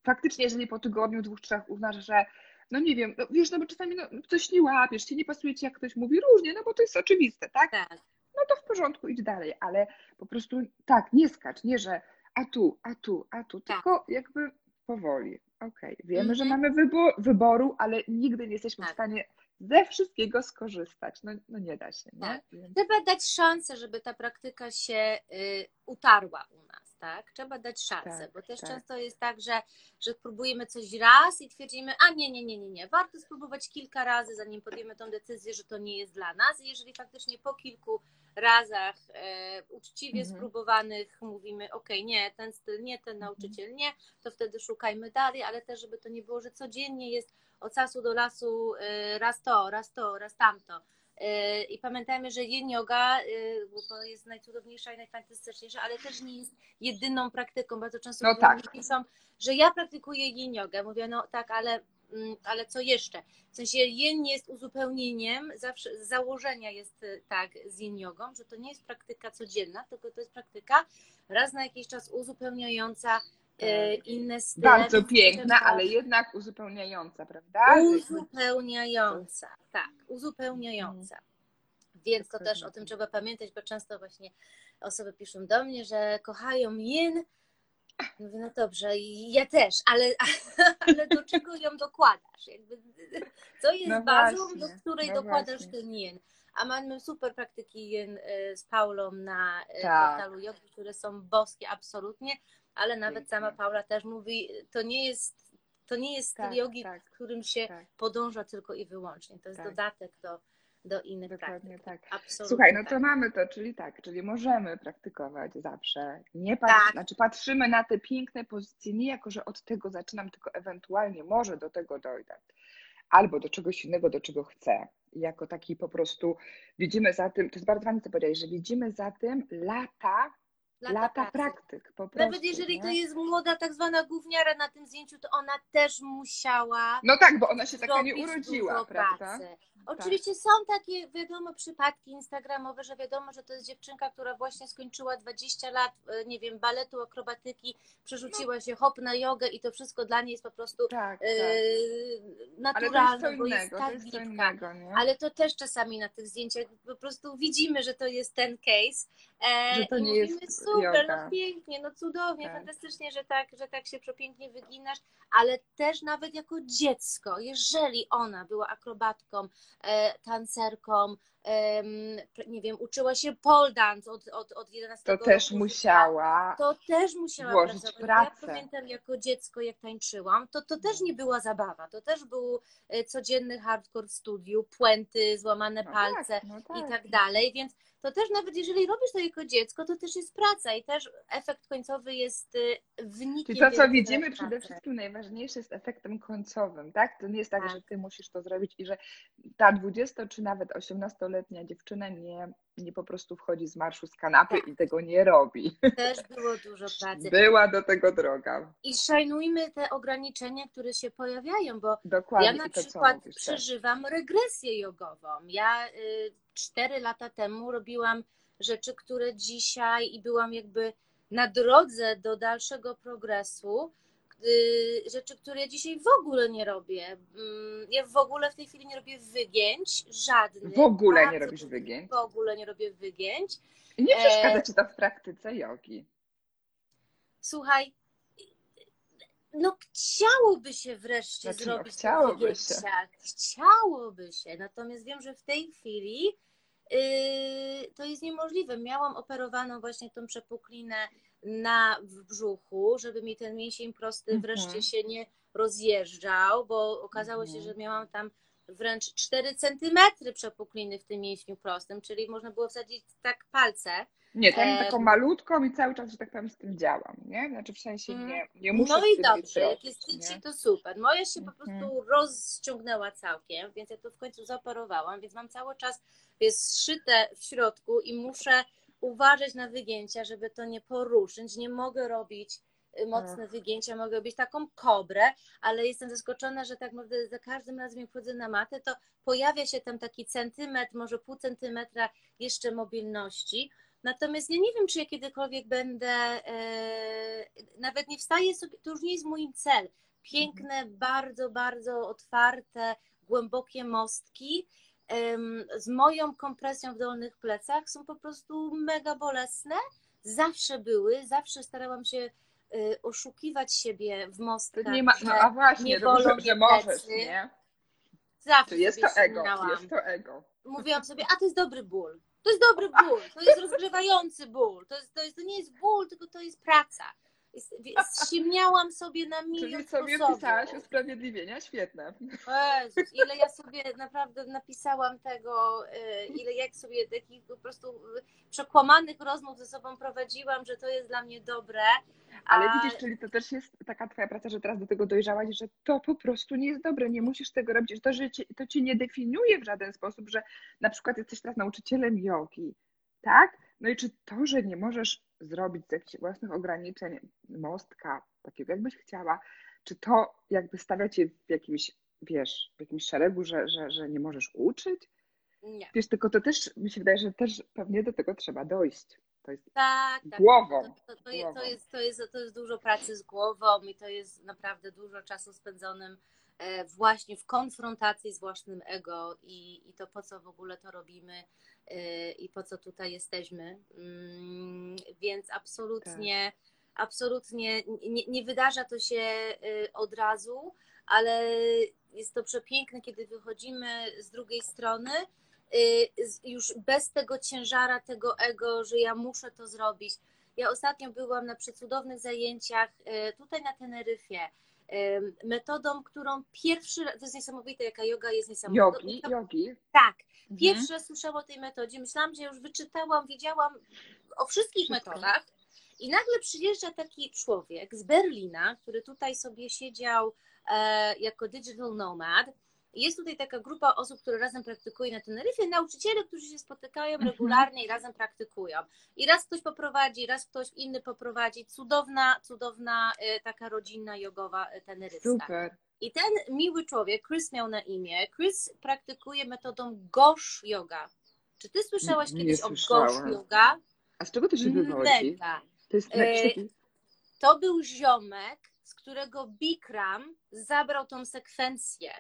Faktycznie, jeżeli po tygodniu, dwóch, trzech uznasz, że no nie wiem, no wiesz, no bo czasami no, coś nie łapiesz, ci nie pasuje ci, jak ktoś mówi różnie, no bo to jest oczywiste, tak? Tak, No to w porządku, idź dalej, ale po prostu tak, nie skacz, nie, że a tu, a tu, a tu, Tak. tylko jakby powoli. Okej, wiemy, że Mhm. mamy wybo- wyboru, ale nigdy nie jesteśmy w Tak. stanie ze wszystkiego skorzystać. No, no nie da się, nie? Tak. Trzeba dać szansę, żeby ta praktyka się y, utarła u nas, tak? Trzeba dać szansę, Tak, bo też tak. często jest tak, że, że próbujemy coś raz i twierdzimy, a nie, nie, nie, nie, nie, warto spróbować kilka razy, zanim podjemy tą decyzję, że to nie jest dla nas i jeżeli faktycznie po kilku razach e, uczciwie Mhm. spróbowanych mówimy, ok, nie, ten styl nie, ten nauczyciel nie, to wtedy szukajmy dalej, ale też żeby to nie było, że codziennie jest od czasu do lasu e, raz to, raz to, raz tamto. Yy, I pamiętajmy, że yin yoga bo to jest najcudowniejsza i najfantastyczniejsza, ale też nie jest jedyną praktyką. Bardzo często No tak. piszą, że ja praktykuję yin yogę. Mówię, no tak, ale, ale co jeszcze? W sensie yin jest uzupełnieniem, zawsze z założenia jest y, tak z yin jogą, że to nie jest praktyka codzienna, tylko to jest praktyka raz na jakiś czas uzupełniająca y, inne style. Bardzo piękna, ale jednak uzupełniająca, prawda? Uzupełniająca, tak, uzupełniająca. Więc to też o tym trzeba pamiętać, bo często właśnie osoby piszą do mnie, że kochają Mówię, no dobrze, ja też, ale, ale do czego ją dokładasz? Jakby, co jest No bazą, właśnie, do której no dokładasz właśnie. ten yin? A mamy super praktyki yin y, z Paulą na y, Tak. portalu jogi, które są boskie absolutnie, ale nawet Pięknie. sama Paula też mówi, to nie jest, to nie jest styl Tak, jogi, tak, w którym się tak. podąża tylko i wyłącznie. To jest Tak. dodatek do, do innych Dokładnie praktyk. tak. Absolutnie Słuchaj, no to tak. mamy to, czyli tak, czyli możemy praktykować zawsze. Nie patrz, Tak. znaczy patrzymy na te piękne pozycje nie jako, że od tego zaczynam, tylko ewentualnie może do tego dojdę. Albo do czegoś innego, do czego chcę. Jako taki po prostu widzimy za tym, to jest bardzo fajne, co powiedziałeś, że widzimy za tym lata, lata, pracy. praktyk po prostu. Nawet jeżeli nie? to jest młoda tak zwana gówniara na tym zdjęciu, to ona też musiała No tak, bo ona się taka nie urodziła, prawda? pracy. Tak. Oczywiście są takie, wiadomo, przypadki instagramowe, że wiadomo, że to jest dziewczynka, która właśnie skończyła 20 lat, e, nie wiem, baletu, akrobatyki, przerzuciła się hop na jogę i to wszystko dla niej jest po prostu Tak, e, tak. Ale to jest naturalne, co jest innego, to tak jest innego, nie? Ale to też czasami na tych zdjęciach po prostu widzimy, że to jest ten case. E, Że to i nie mówimy, jest super, yoga. no pięknie, no cudownie, Tak. fantastycznie, że tak, że tak się przepięknie wyginasz, ale też nawet jako dziecko, jeżeli ona była akrobatką, e, tancerką, em, nie wiem, uczyła się pole dance od, od, od 11 To roku też musiała. to też musiała włożyć pracować. Pracę. Ja pamiętam jako dziecko, jak tańczyłam, to, to też nie była zabawa. To też był e, codzienny hardcore w studiu, puenty, złamane No palce tak, no i tak. tak dalej. Więc to też nawet jeżeli robisz to jako dziecko, to też jest praca i też efekt końcowy jest y, wynikiem. Czyli to, co widzimy, pracy. przede wszystkim najważniejsze jest efektem końcowym, tak? To nie jest tak, Tak. że ty musisz to zrobić i że ta 20 czy nawet 18-letnia dziewczyna nie, nie po prostu wchodzi z marszu z kanapy Tak. i tego nie robi. Też było dużo pracy. Była do tego droga. I szanujmy te ograniczenia, które się pojawiają, bo Dokładnie. Ja na to, przykład mówisz też. przeżywam regresję jogową. Ja y, cztery lata temu robiłam rzeczy, które dzisiaj i byłam jakby na drodze do dalszego progresu. Y, Rzeczy, które ja dzisiaj w ogóle nie robię. Mm, Ja w ogóle w tej chwili nie robię wygięć, żadnych. W ogóle nie robisz wygięć. W ogóle nie robię wygięć. I nie E, przeszkadza ci to w praktyce jogi. Słuchaj, no chciałoby się wreszcie Znaczy, no, zrobić chciałoby te się. Chciałoby się. Natomiast wiem, że w tej chwili yy, to jest niemożliwe. Miałam operowaną właśnie tą przepuklinę na w brzuchu, żeby mi ten mięsień prosty Mhm. wreszcie się nie rozjeżdżał, bo okazało się, Mhm. że miałam tam wręcz 4 centymetry przepukliny w tym mięśniu prostym, czyli można było wsadzić tak palce. Nie, tam Em. taką malutką i cały czas, że tak powiem, z tym działam, nie? Znaczy w sensie Mm. nie, nie muszę No i dobrze, jak jest tyczy, to super. Moja się po Mhm. prostu rozciągnęła całkiem, więc ja to w końcu zaoperowałam, więc mam cały czas jest zszyte w środku i muszę uważać na wygięcia, żeby to nie poruszyć. Nie mogę robić y, mocne wygięcia, mogę robić taką kobrę, ale jestem zaskoczona, że tak naprawdę za każdym razem jak wchodzę na matę, to pojawia się tam taki centymetr, może pół centymetra jeszcze mobilności. Natomiast ja nie wiem, czy ja kiedykolwiek będę, e, nawet nie wstaję sobie, to już nie jest mój cel. Piękne, bardzo, bardzo otwarte, głębokie mostki z moją kompresją w dolnych plecach są po prostu mega bolesne. Zawsze były, zawsze starałam się e, oszukiwać siebie w mostkach. nie ma, no a właśnie, nie bolą że, że możesz, nie? Zawsze To jest to ego, jest to ego. mówiłam sobie, a to jest dobry ból. To jest dobry ból, to jest rozgrzewający ból. To, jest, to, jest, to nie jest ból, tylko to jest praca. Ściemniałam sobie na milion Czyli sobie sposobów. wpisałaś usprawiedliwienia, świetne. Jezus, ile ja sobie naprawdę napisałam tego, y, ile jak sobie takich po prostu y, przekłamanych rozmów ze sobą prowadziłam, że to jest dla mnie dobre. Ale a- widzisz, czyli to też jest taka twoja praca, że teraz do tego dojrzałaś, że to po prostu nie jest dobre, nie musisz tego robić, że to, że cię, to cię nie definiuje w żaden sposób, że na przykład jesteś teraz nauczycielem jogi, tak? No i czy to, że nie możesz zrobić z jakichś własnych ograniczeń mostka, takiego jakbyś chciała, czy to jakby stawia cię w jakimś, wiesz, w jakimś szeregu, że, że, że nie możesz uczyć? Nie. Wiesz, tylko to też, mi się wydaje, że też pewnie do tego trzeba dojść. To jest Tak, tak. Głową. To, to, to, jest, to, jest, to, jest, to jest dużo pracy z głową i to jest naprawdę dużo czasu spędzonym właśnie w konfrontacji z własnym ego i, i to po co w ogóle to robimy e, i po co tutaj jesteśmy. Mm, Więc absolutnie, absolutnie nie, nie wydarza to się e, od razu, ale jest to przepiękne, kiedy wychodzimy z drugiej strony już bez tego ciężara, tego ego, że ja muszę to zrobić. Ja ostatnio byłam na przecudownych zajęciach tutaj na Teneryfie. Metodą, którą pierwszy raz, to jest niesamowite, jaka yoga jest niesamowita. jogi, jogi. Tak, Mhm. pierwszy raz słyszałam o tej metodzie. Myślałam, że już wyczytałam, wiedziałam o wszystkich Wszystko. metodach. I nagle przyjeżdża taki człowiek z Berlina, który tutaj sobie siedział e, jako digital nomad. Jest tutaj taka grupa osób, które razem praktykuje na Teneryfie, nauczyciele, którzy się spotykają Mhm. regularnie i razem praktykują. I raz ktoś poprowadzi, raz ktoś inny poprowadzi. Cudowna, cudowna e, taka rodzinna jogowa e, teneryfska. Super. I ten miły człowiek, Chris miał na imię, Chris praktykuje metodą Gosh Yoga. Czy ty słyszałaś Nie kiedyś o. Gosh Yoga? A z czego to się wywodzi? Mega. To jest E. To był ziomek, z którego Bikram zabrał tą sekwencję.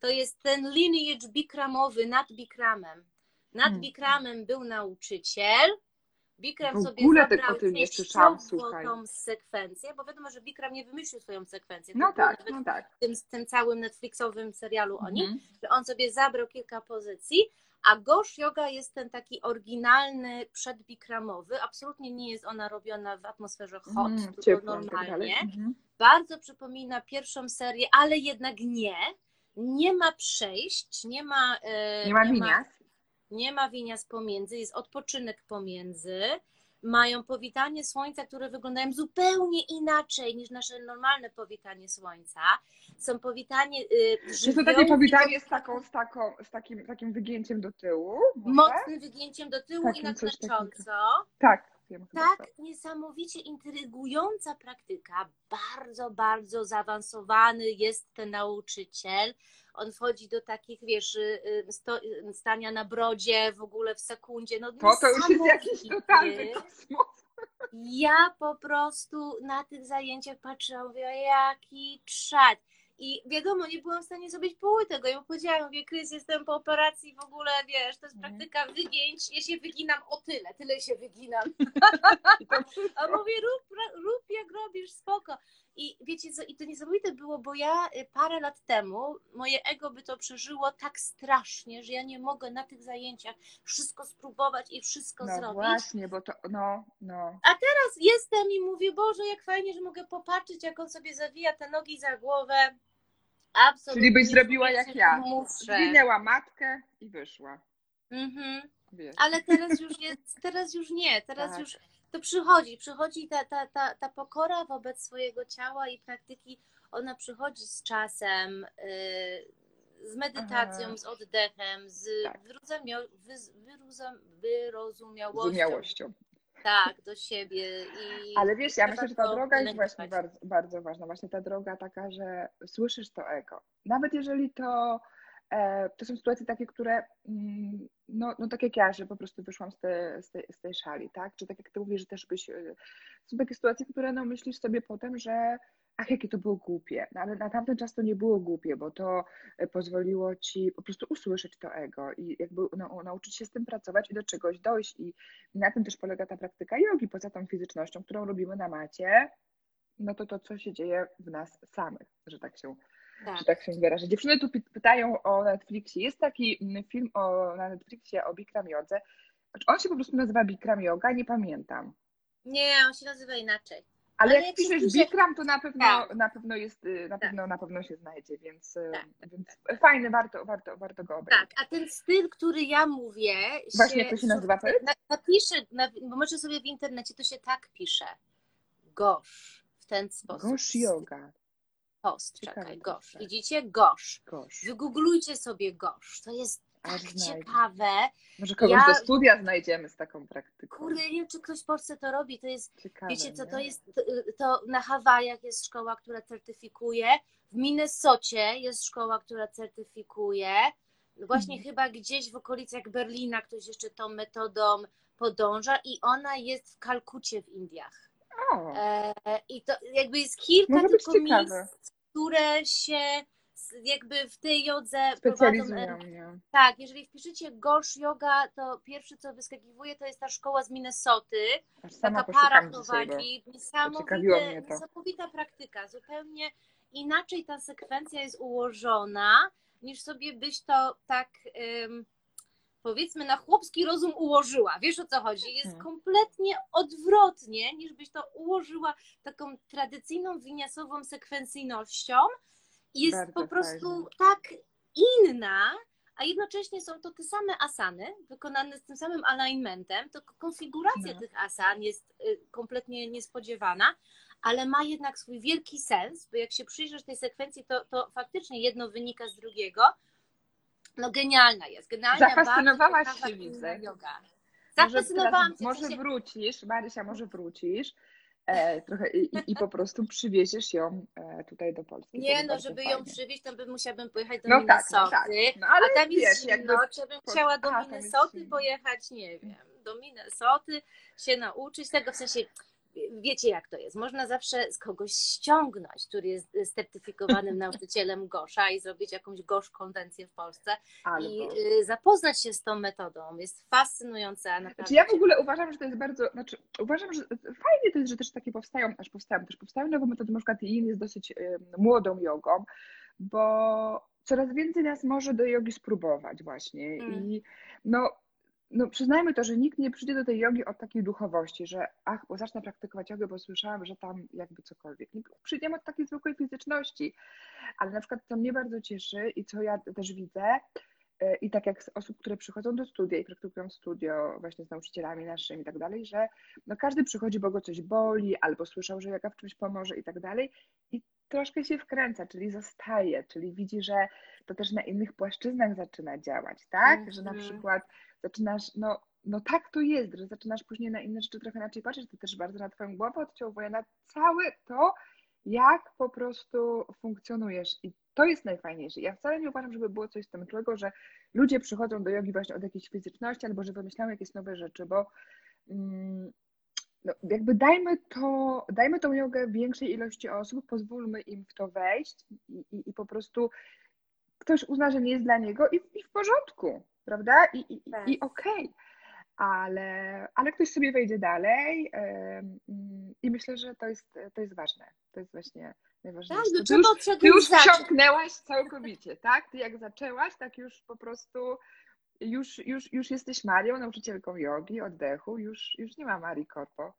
To jest ten lineage Bikramowy nad Bikramem. Nad Hmm. Bikramem był nauczyciel. Bikram sobie tak zabrał słuchaj. tą sekwencję, bo wiadomo, że Bikram nie wymyślił swoją sekwencję. No tak, no tak. w tym, tym całym Netflixowym serialu o nim, Mhm. że on sobie zabrał kilka pozycji, a Gosh Yoga jest ten taki oryginalny, przedbikramowy. Absolutnie nie jest ona robiona w atmosferze hot, Mhm, tylko ciepło tak normalnie. Mhm. Bardzo przypomina pierwszą serię, ale jednak nie. Nie ma przejść, nie ma, e, Nie ma winias. nie ma winias pomiędzy, jest odpoczynek pomiędzy. Mają powitanie słońca, które wyglądają zupełnie inaczej niż nasze normalne powitanie słońca. Są powitanie y, Czy to takie powitanie z, taką, z, taką, z takim, takim wygięciem do tyłu? może? mocnym wygięciem do tyłu Takim i na coś klecząco. Tak. Wiem Tak co. niesamowicie intrygująca praktyka, bardzo, bardzo zaawansowany jest ten nauczyciel. On wchodzi do takich, wiesz, y, y, sto, y, stania na brodzie w ogóle w sekundzie. No, To to już jest jakiś totalny kosmos. Ja po prostu na tych zajęciach patrzyłam, mówię, jaki czad. I wiadomo, nie byłam w stanie zrobić połowy tego. Ja mu powiedziałam, mówię, Krys, jestem po operacji, w ogóle, wiesz, to jest Mhm. praktyka wygięć, ja się wyginam o tyle, tyle się wyginam. A mówię, rób, rób jak robisz, spoko. I wiecie co, i to niesamowite było, bo ja y, parę lat temu, moje ego by to przeżyło tak strasznie, że ja nie mogę na tych zajęciach wszystko spróbować i wszystko No zrobić. właśnie, bo to, no, no. Teraz jestem i mówię, Boże, jak fajnie, że mogę popatrzeć, jak on sobie zawija te nogi za głowę. Absolutnie. Czyli byś zrobiła jak ja. Zwinęła matkę i wyszła. Mhm. Wiesz. Ale teraz już jest, teraz już nie, teraz Tak. już to przychodzi, przychodzi ta, ta, ta, ta pokora wobec swojego ciała i praktyki, ona przychodzi z czasem, yy, z medytacją, Aha. z oddechem, z Tak. wyrozumiałością. Tak, do siebie. I Ale wiesz, ja myślę, że ta droga jest właśnie bardzo, bardzo ważna. Właśnie ta droga taka, że słyszysz to ego. Nawet jeżeli to, e, to są sytuacje takie, które, mm, no, no tak jak ja, że po prostu wyszłam z, te, z, tej, z tej szali, tak? Czy tak jak ty mówisz, że też byś, e, są takie sytuacje, które no myślisz sobie potem, że ach, jakie to było głupie. No, ale na tamten czas to nie było głupie, bo to e, pozwoliło ci po prostu usłyszeć to ego i jakby no, nauczyć się z tym pracować i do czegoś dojść. I na tym też polega ta praktyka jogi, poza tą fizycznością, którą robimy na macie, no to to, co się dzieje w nas samych, że tak się, tak. że tak się wyrażę. Dziewczyny tu py- pytają o Netflixie. Jest taki film o, na Netflixie o Bikram Jodze. On się po prostu nazywa Bikram Yoga, nie pamiętam. Nie, on się nazywa inaczej. Ale Ale jak się piszesz pisze- Bikram, to na pewno, Tak. na pewno jest, y, na Tak. pewno, na pewno się znajdzie, więc, y, Tak, tak, więc fajny, warto, warto, warto go obrać. Tak, a ten styl, który ja mówię. Właśnie, jak to się nazywa? Na, napiszę, na, bo może sobie w internecie to się tak pisze. Gosz. W ten sposób. Gosh yoga. Post, czekaj, gosz. tak. Widzicie? Gosz. Gosh. Wygooglujcie sobie gosz. To jest tak znajdę. ciekawe. Może kogoś Ja- do studia znajdziemy z taką praktyką. Kurde, nie wiem, czy ktoś w Polsce to robi. To jest Ciekawe, Wiecie, co nie? to jest? To, to na Hawajach jest szkoła, która certyfikuje. W Minnesocie jest szkoła, która certyfikuje. Właśnie Mhm. chyba gdzieś w okolicach Berlina ktoś jeszcze tą metodą podąża i ona jest w Kalkucie w Indiach. O, E, I to jakby jest kilka Może tylko miejsc, które się jakby w tej jodze prowadzą. specjalizują e, mnie. Tak, jeżeli wpiszecie Gosh Yoga, to pierwsze co wyskakiwuje to jest ta szkoła z Minnesoty. Taka para prowadzi, niesamowita praktyka. Zupełnie inaczej ta sekwencja jest ułożona, niż sobie byś to tak ym, powiedzmy na chłopski rozum ułożyła. Wiesz o co chodzi? Jest Mhm. kompletnie odwrotnie, niż byś to ułożyła taką tradycyjną winiasową sekwencyjnością. Jest Bardzo po prostu fajnie. tak inna, a jednocześnie są to te same asany, wykonane z tym samym alignmentem, to konfiguracja No. tych asan jest y, kompletnie niespodziewana, ale ma jednak swój wielki sens, bo jak się przyjrzysz tej sekwencji, to, to faktycznie jedno wynika z drugiego. No genialna jest, genialna, Zafascynowałaś się, widzę. Może Zafascynowałam teraz- się. Może wrócisz, Marysia, może wrócisz e, trochę i, i, po prostu przywieziesz ją e, tutaj do Polski. Nie, no, żeby ją fajnie. przywieźć, to by musiałabym pojechać do No tak, no Minnesoty. tak. No ale A tam jest zimno, czy bym chciała do Minnesoty pojechać, nie wiem, do Minnesoty się nauczyć tego, w sensie wiecie jak to jest, można zawsze z kogoś ściągnąć, który jest certyfikowanym nauczycielem Gosza i zrobić jakąś Gosz konwencję w Polsce i Albo. y, zapoznać się z tą metodą, jest fascynująca, naprawdę. Znaczy ja w ogóle uważam, że to jest bardzo, znaczy uważam, że fajnie to jest, że też takie powstają, aż powstają, też powstają nowe metody, na przykład Yin jest dosyć młodą jogą, bo coraz więcej nas może do jogi spróbować właśnie Mm. i no, no przyznajmy to, że nikt nie przyjdzie do tej jogi od takiej duchowości, że ach, bo zacznę praktykować jogę, bo słyszałam, że tam jakby cokolwiek. Nie przyjdziemy od takiej zwykłej fizyczności, ale na przykład co mnie bardzo cieszy i co ja też widzę, e, i tak jak z osób, które przychodzą do studia i praktykują studio właśnie z nauczycielami naszymi i tak dalej, że no każdy przychodzi, bo go coś boli, albo słyszał, że jaka w czymś pomoże i tak dalej i troszkę się wkręca, czyli zostaje, czyli widzi, że to też na innych płaszczyznach zaczyna działać, tak? Że na Mhm. przykład zaczynasz, no, no tak to jest, że zaczynasz później na inne rzeczy trochę inaczej patrzeć, to też bardzo na twoją głowę odciąguje, na całe to, jak po prostu funkcjonujesz i to jest najfajniejsze. Ja wcale nie uważam, żeby było coś z tym złego, że ludzie przychodzą do jogi właśnie od jakiejś fizyczności albo że wymyślają jakieś nowe rzeczy, bo mm, no, jakby dajmy to, dajmy tą jogę większej ilości osób, pozwólmy im w to wejść i, i, i po prostu ktoś uzna, że nie jest dla niego i, i w porządku, prawda? I, i, Tak. i okej. Ale, ale ktoś sobie wejdzie dalej i myślę, że to jest, to jest ważne. To jest właśnie tak, najważniejsze. no To ty już, ty już wsiąknęłaś całkowicie, tak? Ty jak zaczęłaś, tak już po prostu już, już, już jesteś Marią, nauczycielką jogi, oddechu, już, już nie ma Marii Korpo.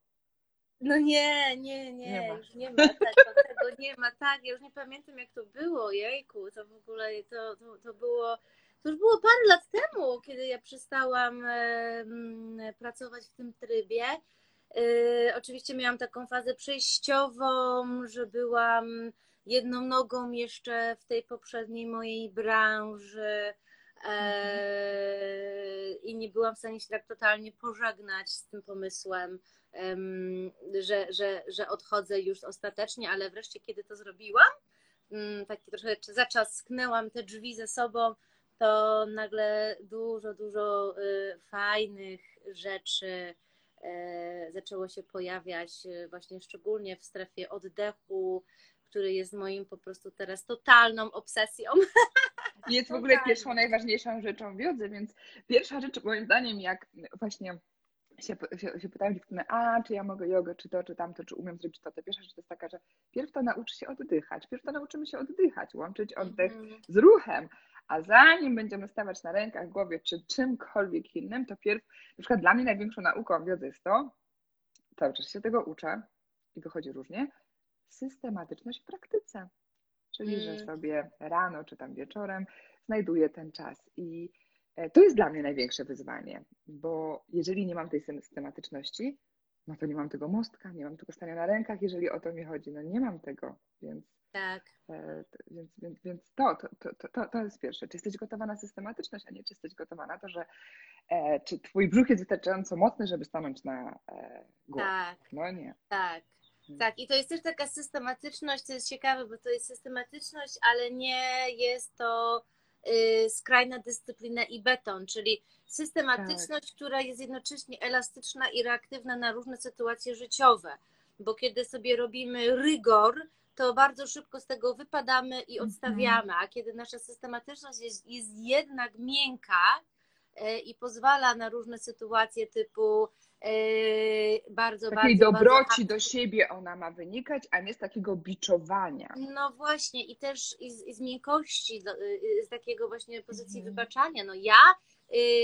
No nie, nie, nie, Nie już nie ma tego, tego nie ma, tak, ja już nie pamiętam jak to było, jejku, to w ogóle, to, to, to było, to już było parę lat temu, kiedy ja przestałam pracować w tym trybie. E, oczywiście miałam taką fazę przejściową, że byłam jedną nogą jeszcze w tej poprzedniej mojej branży e, i nie byłam w stanie się tak totalnie pożegnać z tym pomysłem em, że, że, że odchodzę już ostatecznie, ale wreszcie kiedy to zrobiłam, mm, tak trochę zaczasknęłam te drzwi ze sobą, to nagle dużo, dużo y, fajnych rzeczy e, zaczęło się pojawiać y, właśnie szczególnie w strefie oddechu, który jest moim po prostu teraz totalną obsesją. Jest w ogóle pierwszą najważniejszą rzeczą w jodze, więc pierwsza rzecz moim zdaniem, jak właśnie się, się, się pytają dziewczyny, a czy ja mogę jogę, czy to, czy tamto, czy umiem zrobić to, to pierwsza rzecz to jest taka, że pierw to nauczy się oddychać, pierw to nauczymy się oddychać, łączyć oddech Mhm. z ruchem, a zanim będziemy stawać na rękach, głowie czy czymkolwiek innym, to pierw, na przykład dla mnie największą nauką w jodze jest to, cały czas się tego uczę, i wychodzi różnie, systematyczność w praktyce. Czyli, że Mm. sobie rano czy tam wieczorem znajduję ten czas. I e, to jest dla mnie największe wyzwanie, bo jeżeli nie mam tej systematyczności, no to nie mam tego mostka, nie mam tego stania na rękach, jeżeli o to mi chodzi. No nie mam tego, więc, Tak. e, więc, więc, więc to, to, to, to, to jest pierwsze. Czy jesteś gotowa na systematyczność, a nie czy jesteś gotowa na to, że e, czy twój brzuch jest wystarczająco mocny, żeby stanąć na e, głowie. Tak, No nie. tak. Hmm. Tak, i to jest też taka systematyczność, to jest ciekawe, bo to jest systematyczność, ale nie jest to y, skrajna dyscyplina i beton, czyli systematyczność, która jest jednocześnie elastyczna i reaktywna na różne sytuacje życiowe, bo kiedy sobie robimy rygor, to bardzo szybko z tego wypadamy i Mhm. odstawiamy, a kiedy nasza systematyczność jest, jest jednak miękka y, i pozwala na różne sytuacje typu y, bardzo, Takiej bardzo, dobroci bardzo do siebie ona ma wynikać, a nie z takiego biczowania. No właśnie, i też z, z miękkości, do- y, y, z takiego właśnie pozycji Mhm. wybaczania. No ja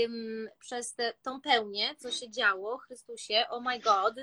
ym, przez te, tą pełnię, co się działo, Chrystusie, oh my God.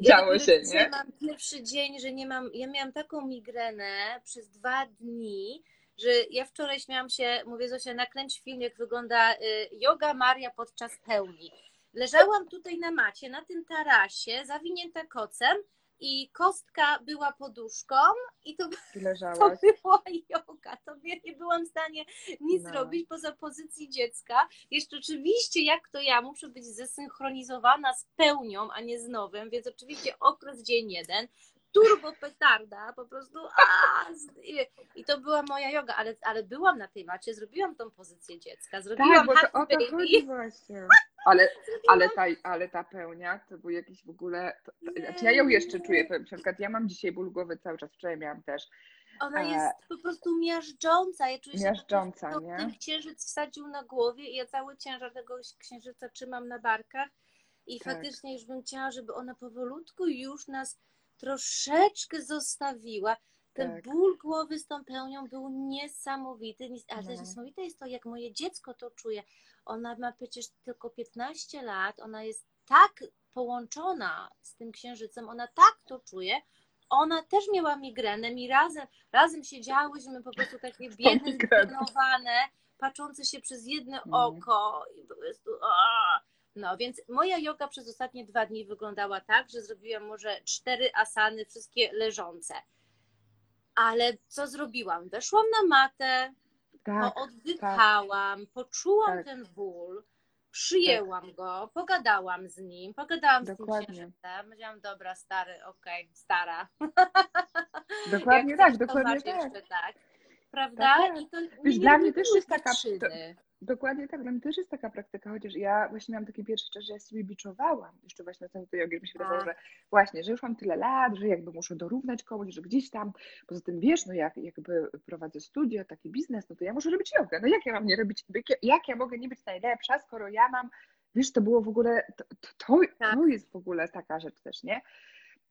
Ja Działo dopiero się, nie? mam pierwszy dzień, że nie mam, ja miałam taką migrenę przez dwa dni, że ja wczoraj śmiałam się, mówię Zosia, nakręć film, jak wygląda y, yoga Maria podczas pełni. Leżałam tutaj na macie, na tym tarasie, zawinięta kocem i kostka była poduszką i to, I to była yoga. To ja nie byłam w stanie nic No. zrobić poza pozycji dziecka. Jeszcze oczywiście, jak to ja, muszę być zesynchronizowana z pełnią, a nie z nowym, więc oczywiście okres dzień jeden, turbo petarda, po prostu a, i- to była moja yoga, ale, ale byłam na tej macie, zrobiłam tą pozycję dziecka, zrobiłam Tak, bo to o to chodzi właśnie. Ale, ale, ta, ale ta pełnia to był jakiś w ogóle. To, to, znaczy ja ją jeszcze czuję. Powiem Na przykład ja mam dzisiaj ból głowy cały czas, wczoraj miałam też. Ona E, jest po prostu miażdżąca. Ja czuję się Miażdżąca, po prostu, nie? ten księżyc wsadził na głowie i ja cały ciężar tego księżyca trzymam na barkach. I Tak. faktycznie już bym chciała, żeby ona powolutku już nas troszeczkę zostawiła. Ten Tak. ból głowy z tą pełnią był niesamowity, ale też No. niesamowite jest to, jak moje dziecko to czuje. Ona ma przecież tylko 15 lat, ona jest tak połączona z tym księżycem, ona tak to czuje. Ona też miała migrenę i razem, razem siedziałyśmy po prostu takie biedne, migreną. zbiednowane, patrzące się przez jedno Mhm. oko i po prostu aaa. No, więc moja yoga przez ostatnie dwa dni wyglądała tak, że zrobiłam może cztery asany, wszystkie leżące. Ale co zrobiłam? Weszłam na matę, Tak, oddychałam, poczułam Tak. ten ból, przyjęłam go, pogadałam z nim, pogadałam z tym Dokładnie. księżycem. Powiedziałam, dobra, stary, okej, stara. dokładnie tak, to dokładnie tak. jeszcze tak. Prawda? Tak, tak. I to Wiesz, dla mnie też jest taka- przyczyny. Dokładnie tak, dla mnie też jest taka praktyka, chociaż ja właśnie miałam taki pierwszy czas, że ja sobie biczowałam, jeszcze właśnie na tej jogi, że mi się wydawało, Tak. że właśnie, że już mam tyle lat, że jakby muszę dorównać komuś, że gdzieś tam, poza tym wiesz, no jak jakby prowadzę studia, taki biznes, no to ja muszę robić jogę, no jak ja mam nie robić, jak ja, jak ja mogę nie być najlepsza, skoro ja mam, wiesz, to było w ogóle, to, to, to, Tak. to jest w ogóle taka rzecz też, nie?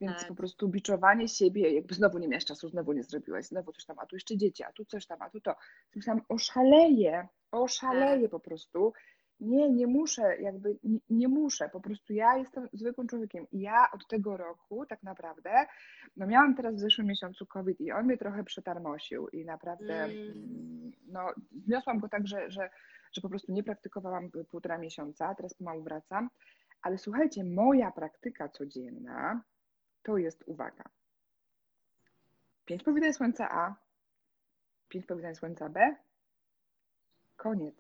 Więc Tak. po prostu biczowanie siebie, jakby znowu nie miałaś czasu, znowu nie zrobiłaś, znowu coś tam, a tu jeszcze dzieci, a tu coś tam, a tu to. Myślałam, oszaleję, oszaleję Tak. po prostu. Nie, nie muszę, jakby nie, nie muszę, po prostu ja jestem zwykłym człowiekiem i ja od tego roku tak naprawdę, no miałam teraz w zeszłym miesiącu COVID i on mnie trochę przetarmosił i naprawdę, Mm. mm, no zniosłam go tak, że, że, że po prostu nie praktykowałam półtora miesiąca, teraz pomału wracam, ale słuchajcie, moja praktyka codzienna to jest uwaga. Pięć powitań słońca A, pięć powitań słońca B, koniec.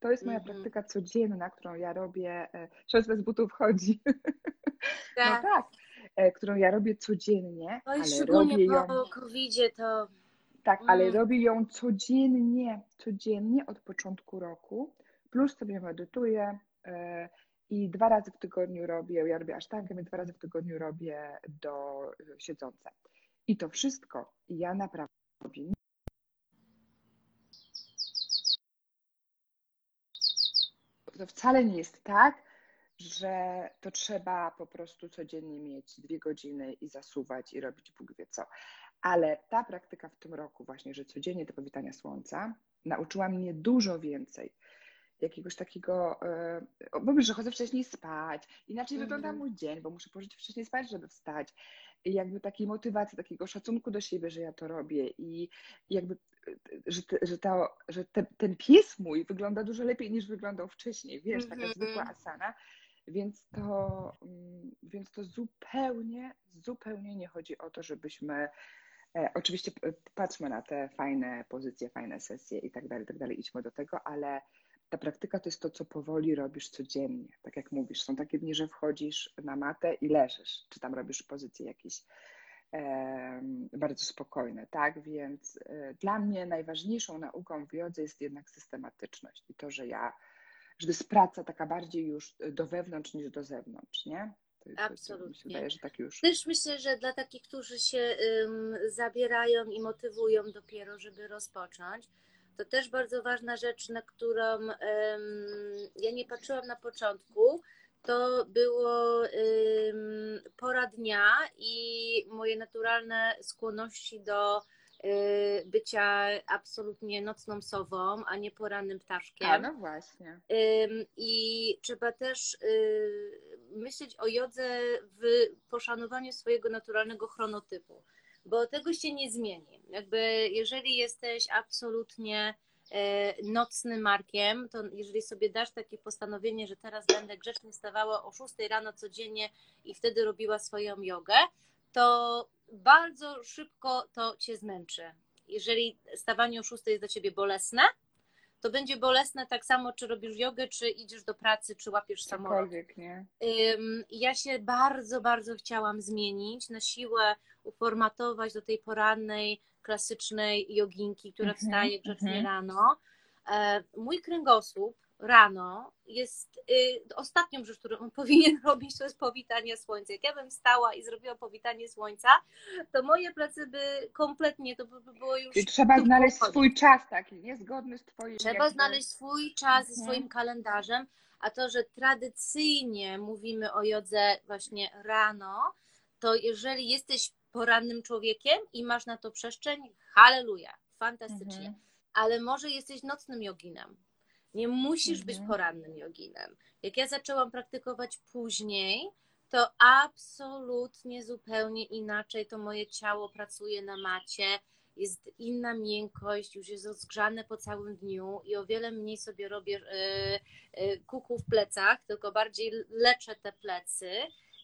To jest moja Mhm. praktyka codzienna, którą ja robię. e, Siostra z butów chodzi. No Tak. tak, e, którą ja robię codziennie, No i szczególnie robię ją. po COVID-zie to Tak, ale Mm. robię ją codziennie, codziennie od początku roku, plus sobie medytuję e, i dwa razy w tygodniu robię, ja robię asztangę, więc dwa razy w tygodniu robię do e, siedzące. I to wszystko ja naprawdę robię. To wcale nie jest tak, że to trzeba po prostu codziennie mieć dwie godziny i zasuwać i robić Bóg wie co. Ale ta praktyka w tym roku właśnie, że codziennie te powitania słońca, nauczyła mnie dużo więcej. Jakiegoś takiego, e, bo że chodzę wcześniej spać, inaczej Mhm. wygląda mój dzień, bo muszę położyć wcześniej spać, żeby wstać. I jakby takiej motywacji, takiego szacunku do siebie, że ja to robię i jakby, e, że, te, że, to, że te, ten pies mój wygląda dużo lepiej niż wyglądał wcześniej, wiesz, taka Mhm. zwykła asana. Więc to, mm, więc to zupełnie, zupełnie nie chodzi o to, żebyśmy E, oczywiście patrzmy na te fajne pozycje, fajne sesje i tak dalej, tak dalej, idźmy do tego, ale ta praktyka to jest to, co powoli robisz codziennie. Tak jak mówisz, są takie dni, że wchodzisz na matę i leżysz, czy tam robisz pozycje jakieś em, bardzo spokojne, tak? Więc e, dla mnie najważniejszą nauką w jodze jest jednak systematyczność i to, że ja, że to jest praca taka bardziej już do wewnątrz niż do zewnątrz, nie? To, to, Absolutnie. wydaje, że tak już. Też myślę, że dla takich, którzy się ym, zabierają i motywują dopiero, żeby rozpocząć, to też bardzo ważna rzecz, na którą ja nie patrzyłam na początku, to było pora dnia i moje naturalne skłonności do y, bycia absolutnie nocną sową, a nie porannym ptaszkiem. A, no właśnie. I trzeba też y, myśleć o jodze w poszanowaniu swojego naturalnego chronotypu, bo tego się nie zmieni. Jakby jeżeli jesteś absolutnie e, nocnym markiem, to jeżeli sobie dasz takie postanowienie, że teraz będę grzecznie stawała o 6 rano codziennie i wtedy robiła swoją jogę, to bardzo szybko to cię zmęczy. Jeżeli stawanie o 6 jest dla ciebie bolesne, to będzie bolesne tak samo, czy robisz jogę, czy idziesz do pracy, czy łapiesz samolot. Nie? Ja się bardzo, bardzo chciałam zmienić, na siłę uformatować do tej porannej, klasycznej joginki, która Mhm, wstaje grzecznie mhm. rano. E, Mój kręgosłup rano jest y, ostatnią rzecz, którą on powinien robić, to jest powitanie słońca. Jak ja bym wstała i zrobiła powitanie słońca, to moje plecy by kompletnie, to by by było już... Trzeba znaleźć swój czas taki, niezgodny z twoim. Trzeba znaleźć swój czas ze Mhm. swoim kalendarzem, a to, że tradycyjnie mówimy o jodze właśnie rano, to jeżeli jesteś porannym człowiekiem i masz na to przestrzeń, halleluja, fantastycznie. Mhm. Ale może jesteś nocnym joginem. Nie musisz Mhm. być porannym joginem. Jak ja zaczęłam praktykować później, to absolutnie zupełnie inaczej to moje ciało pracuje na macie. Jest inna miękkość, już jest rozgrzane po całym dniu i o wiele mniej sobie robię y, y, kuku w plecach, tylko bardziej leczę te plecy.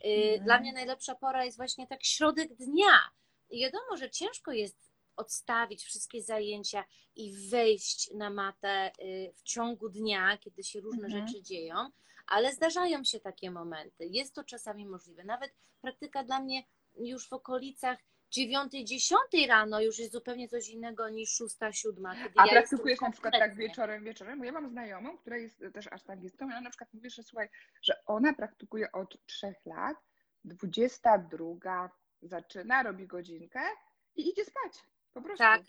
Y, Mhm. Dla mnie najlepsza pora jest właśnie tak środek dnia. Wiadomo, że ciężko jest odstawić wszystkie zajęcia i wejść na matę y, w ciągu dnia, kiedy się różne Mhm. rzeczy dzieją, ale zdarzają się takie momenty. Jest to czasami możliwe. Nawet praktyka dla mnie już w okolicach 9-10 rano już jest zupełnie coś innego niż 6-7. Kiedy A ja praktykujesz na przykład tak wieczorem, wieczorem? Bo ja mam znajomą, która jest też asztangistką i ona na przykład mówi, że słuchaj, że ona praktykuje od trzech lat, 22 zaczyna, robi godzinkę i idzie spać. Po prostu. Tak,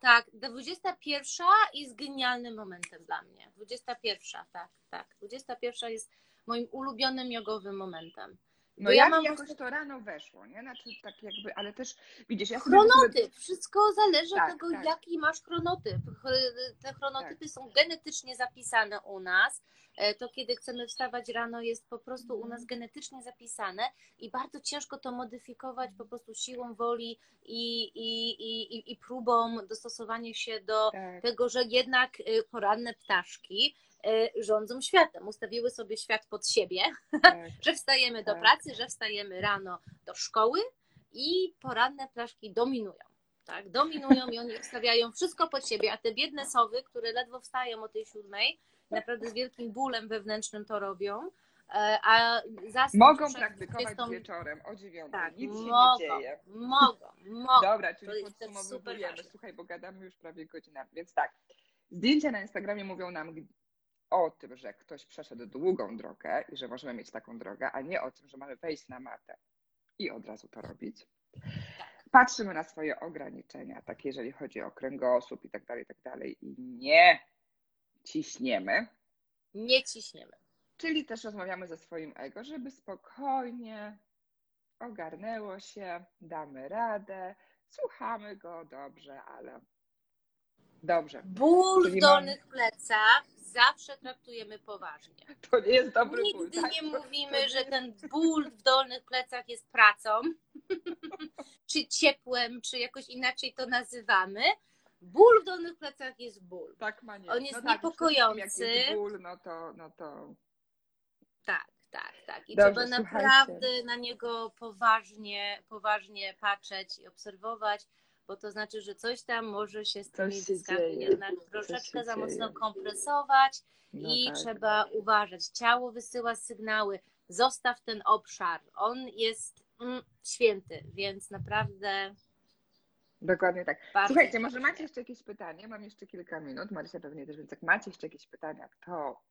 tak. 21 jest genialnym momentem dla mnie. 21, tak, tak. 21 jest moim ulubionym jogowym momentem. No ja, mam jakoś to rano weszło, nie? Znaczy tak jakby, ale też widzisz, ja sobie Chronotyp, wszystko zależy Tak, od tego, tak. jaki masz chronotyp. Ch- Te chronotypy są genetycznie zapisane u nas. E, To, kiedy chcemy wstawać rano, jest po prostu u Mhm. nas genetycznie zapisane i bardzo ciężko to modyfikować po prostu siłą woli i, i, i, i, i próbą dostosowania się do tak, tego, że jednak y, poranne ptaszki rządzą światem. Ustawiły sobie świat pod siebie, tak. że wstajemy do Tak. pracy, że wstajemy rano do szkoły i poranne ptaszki dominują. Tak, dominują i oni ustawiają wszystko pod siebie, a te biedne sowy, które ledwo wstają o tej siódmej, naprawdę z wielkim bólem wewnętrznym to robią, e, a zasnąć Mogą praktykować 20 wieczorem o dziewiątej, Tak, nic się mogą, nie dzieje. mogą, mogą. Dobra, czyli podsumowujemy, słuchaj, bo gadamy już prawie godzinę, więc tak. Zdjęcia na Instagramie mówią nam o tym, że ktoś przeszedł długą drogę i że możemy mieć taką drogę, a nie o tym, że mamy wejść na matę i od razu to robić. Patrzymy na swoje ograniczenia, takie jeżeli chodzi o kręgosłup i tak dalej, i tak dalej i nie ciśniemy, Nie ciśniemy. czyli też rozmawiamy ze swoim ego, żeby spokojnie ogarnęło się, damy radę, słuchamy go dobrze, ale dobrze. Ból Czyli w mam- dolnych plecach zawsze traktujemy poważnie. To nie jest dobry ból. Nigdy tak? nie mówimy, że jest- ten ból w dolnych plecach jest pracą, czy ciepłem, czy jakoś inaczej to nazywamy. Ból w dolnych plecach jest ból. Tak, ma nie. On jest no tak, niepokojący. Jak jest ból, no to, no to Tak, tak, tak. I Dobrze, trzeba słuchajcie. naprawdę na niego poważnie, poważnie patrzeć i obserwować, bo to znaczy, że coś tam może się z tymi dyskami jednak troszeczkę za mocno kompresować no i tak. trzeba uważać. Ciało wysyła sygnały, zostaw ten obszar. On jest mm, święty, więc naprawdę Dokładnie tak. bardzo. Słuchajcie, może macie jeszcze jakieś pytanie? Mam jeszcze kilka minut, Marysia pewnie też, więc jak macie jeszcze jakieś pytania, to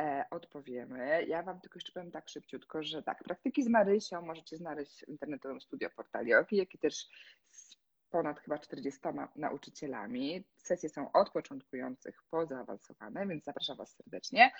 e, odpowiemy. Ja Wam tylko jeszcze powiem tak szybciutko, że tak, praktyki z Marysią możecie znaleźć w internetowym studio portali Oki, jak i też z ponad chyba 40 nauczycielami. Sesje są od początkujących po zaawansowane, więc zapraszam Was serdecznie.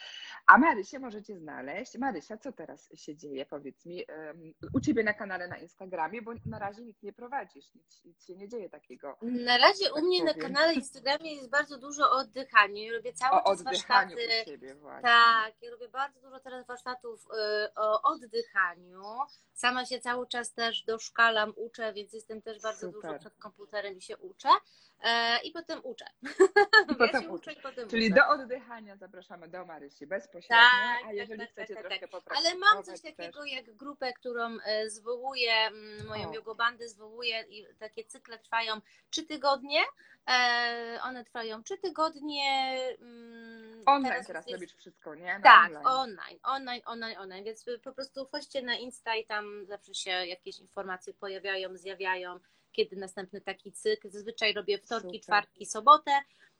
A Marysię możecie znaleźć. Marysia, co teraz się dzieje? Powiedz mi, em, u Ciebie na kanale na Instagramie, bo na razie nic nie prowadzisz, nic, nic się nie dzieje takiego. Na razie u tak mnie na powiem. kanale Instagramie jest bardzo dużo o oddychaniu. Robię cały O czas warsztaty. u Ciebie właśnie. Tak, ja robię bardzo dużo teraz warsztatów y, o oddychaniu. Sama się cały czas też doszkalam, uczę, więc jestem też bardzo Super. dużo komputerem i się uczę. E, I potem uczę. I ja potem się uczę. i potem Czyli uczę. do oddychania zapraszamy do Marysi bezpośrednio, Tak, a tak, jeżeli tak, chcecie tak, troszkę tak. popracować Ale mam coś też- takiego jak grupę, którą e, zwołuję, moją jogobandę zwołuję i takie cykle trwają trzy tygodnie. E, one trwają trzy tygodnie. mm, Online teraz, jest- robisz wszystko, nie? Na Tak, online. online, online, online, online, więc po prostu wchodźcie na Insta i tam zawsze się jakieś informacje pojawiają, zjawiają, kiedy następny taki cykl. Zazwyczaj robię wtorki, Super. czwartki, sobotę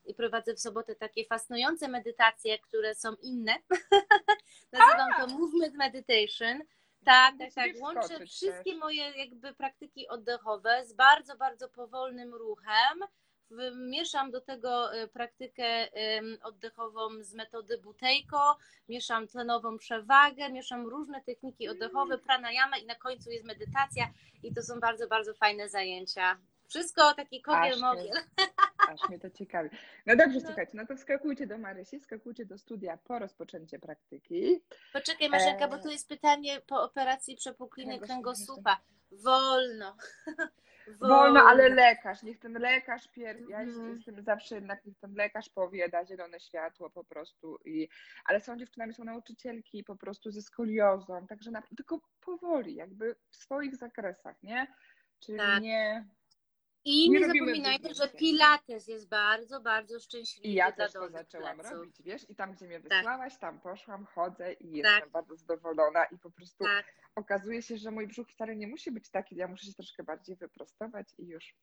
i prowadzę w sobotę takie fascynujące medytacje, które są inne. Nazywam to Movement Meditation. Tak, tak, tak. Łączę wszystkie moje jakby praktyki oddechowe z bardzo, bardzo powolnym ruchem. Mieszam do tego e, praktykę oddechową z metody Butejko, mieszam tlenową przewagę, mieszam różne techniki oddechowe, pranayama i na końcu jest medytacja i to są bardzo, bardzo fajne zajęcia. Wszystko taki kogiel mogiel. aż mnie to ciekawi. No dobrze, No. słuchajcie, no to wskakujcie do Marysi, skakujcie do studia po rozpoczęcie praktyki. Poczekaj Marzenka, E, bo tu jest pytanie po operacji przepukliny kręgosłupa. kręgosłupa. Wolno. Wolno, ale lekarz, niech ten lekarz pierw, ja Mhm. jestem zawsze jednak, niech ten lekarz powie, da zielone światło po prostu i, ale są dziewczynami, są nauczycielki po prostu ze skoliozą, także na, tylko powoli, jakby w swoich zakresach, nie? Czyli Tak. nie, I Nie nie zapominajcie, że pilates jest bardzo, bardzo szczęśliwy i ja dla też to zaczęłam pleców. robić, wiesz, i tam, gdzie mnie Tak. wysłałaś, tam poszłam, chodzę i jestem Tak. bardzo zadowolona i po prostu Tak, okazuje się, że mój brzuch wcale nie musi być taki, ja muszę się troszkę bardziej wyprostować i już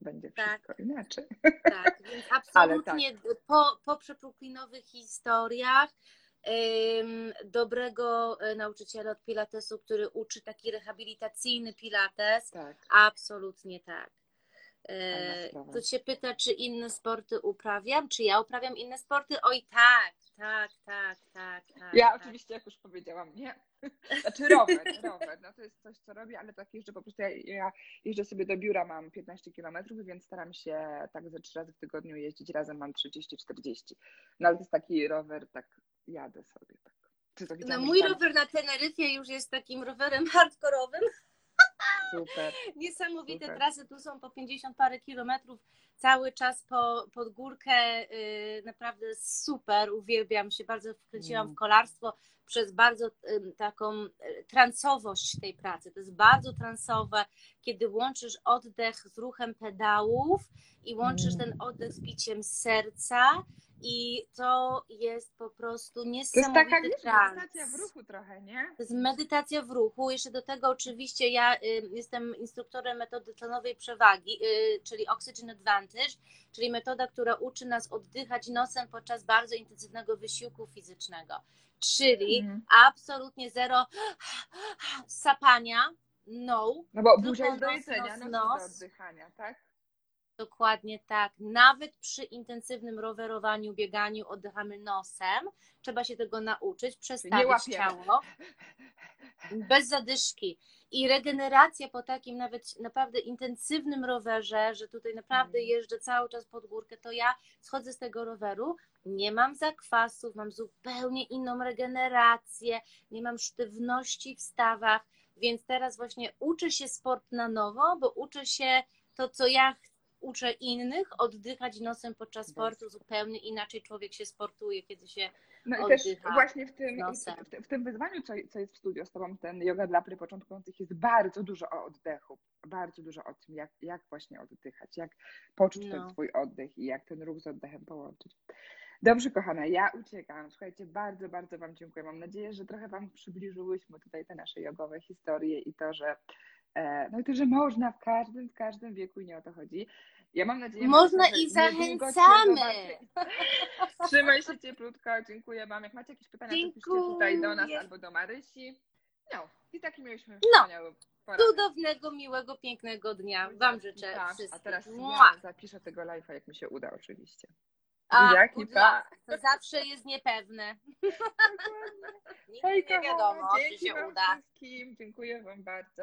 będzie Tak. wszystko inaczej. tak. Więc absolutnie po, po przepuklinowych historiach dobrego e, nauczyciela od pilatesu, który uczy taki rehabilitacyjny pilates, Tak. absolutnie tak. Fajna E, się pyta, czy inne sporty uprawiam? Czy ja uprawiam inne sporty? Oj, tak, tak, tak, tak. tak Ja tak. oczywiście, jak już powiedziałam, nie. Znaczy rower, rower, no to jest coś, co robię, ale tak jeżdżę po prostu, ja, ja jeżdżę sobie do biura, mam 15 kilometrów, więc staram się tak ze trzy razy w tygodniu jeździć, razem mam 30-40. No ale to jest taki rower, tak jadę sobie, tak. No mój rower na Teneryfie już jest takim rowerem hardkorowym. Super, Niesamowite Super. trasy, tu są po 50 parę kilometrów, cały czas po, pod górkę, yy, naprawdę super, uwielbiam się, bardzo wkręciłam Mm. w kolarstwo przez bardzo taką y, transowość tej pracy. To jest bardzo transowe, kiedy łączysz oddech z ruchem pedałów i łączysz Mm. ten oddech z biciem serca i to jest po prostu to jest niesamowity taka, medytacja w ruchu trochę, nie? To jest medytacja w ruchu. Jeszcze do tego oczywiście ja y, jestem instruktorem metody tlenowej przewagi, y, czyli Oxygen Advantage, czyli metoda, która uczy nas oddychać nosem podczas bardzo intensywnego wysiłku fizycznego. Czyli Mhm. absolutnie zero sapania, no. No bo buzia jest do jedzenia, nos, nos, do oddychania, tak? Dokładnie tak. Nawet przy intensywnym rowerowaniu, bieganiu oddychamy nosem. Trzeba się tego nauczyć, przestawić ciało bez zadyszki. I regeneracja po takim nawet naprawdę intensywnym rowerze, że tutaj naprawdę Mhm. jeżdżę cały czas pod górkę, to ja schodzę z tego roweru, nie mam zakwasów, mam zupełnie inną regenerację, nie mam sztywności w stawach, więc teraz właśnie uczę się sport na nowo, bo uczę się to, co ja uczę innych, oddychać nosem podczas sportu, zupełnie inaczej człowiek się sportuje, kiedy się No i też właśnie w tym, w, tym wyzwaniu, co, co jest w studio z Tobą, ten yoga dla pry początkujących, jest bardzo dużo o oddechu, bardzo dużo o tym, jak, jak właśnie oddychać, jak poczuć ten No. swój oddech i jak ten ruch z oddechem połączyć. Dobrze, kochana, ja uciekam. Słuchajcie, bardzo, bardzo Wam dziękuję. Mam nadzieję, że trochę Wam przybliżyłyśmy tutaj te nasze jogowe historie i to, że e, no i to, że można w każdym, w każdym wieku i nie o to chodzi. Ja mam nadzieję, Można że i zachęcamy. Trzymaj się cieplutko, dziękuję Wam. Jak macie jakieś pytania, to piszcie tutaj do nas Dziękuję. albo do Marysi. No, i taki mieliśmy No. poranek. Cudownego, miłego, pięknego dnia Wam życzę Tak, wszystkim. A teraz Mua! ja zapiszę tego live'a, jak mi się uda oczywiście. A, good pa. To zawsze jest niepewne. Nigdy Hej, nie wiadomo, czy się uda. wszystkim. Dziękuję Wam bardzo.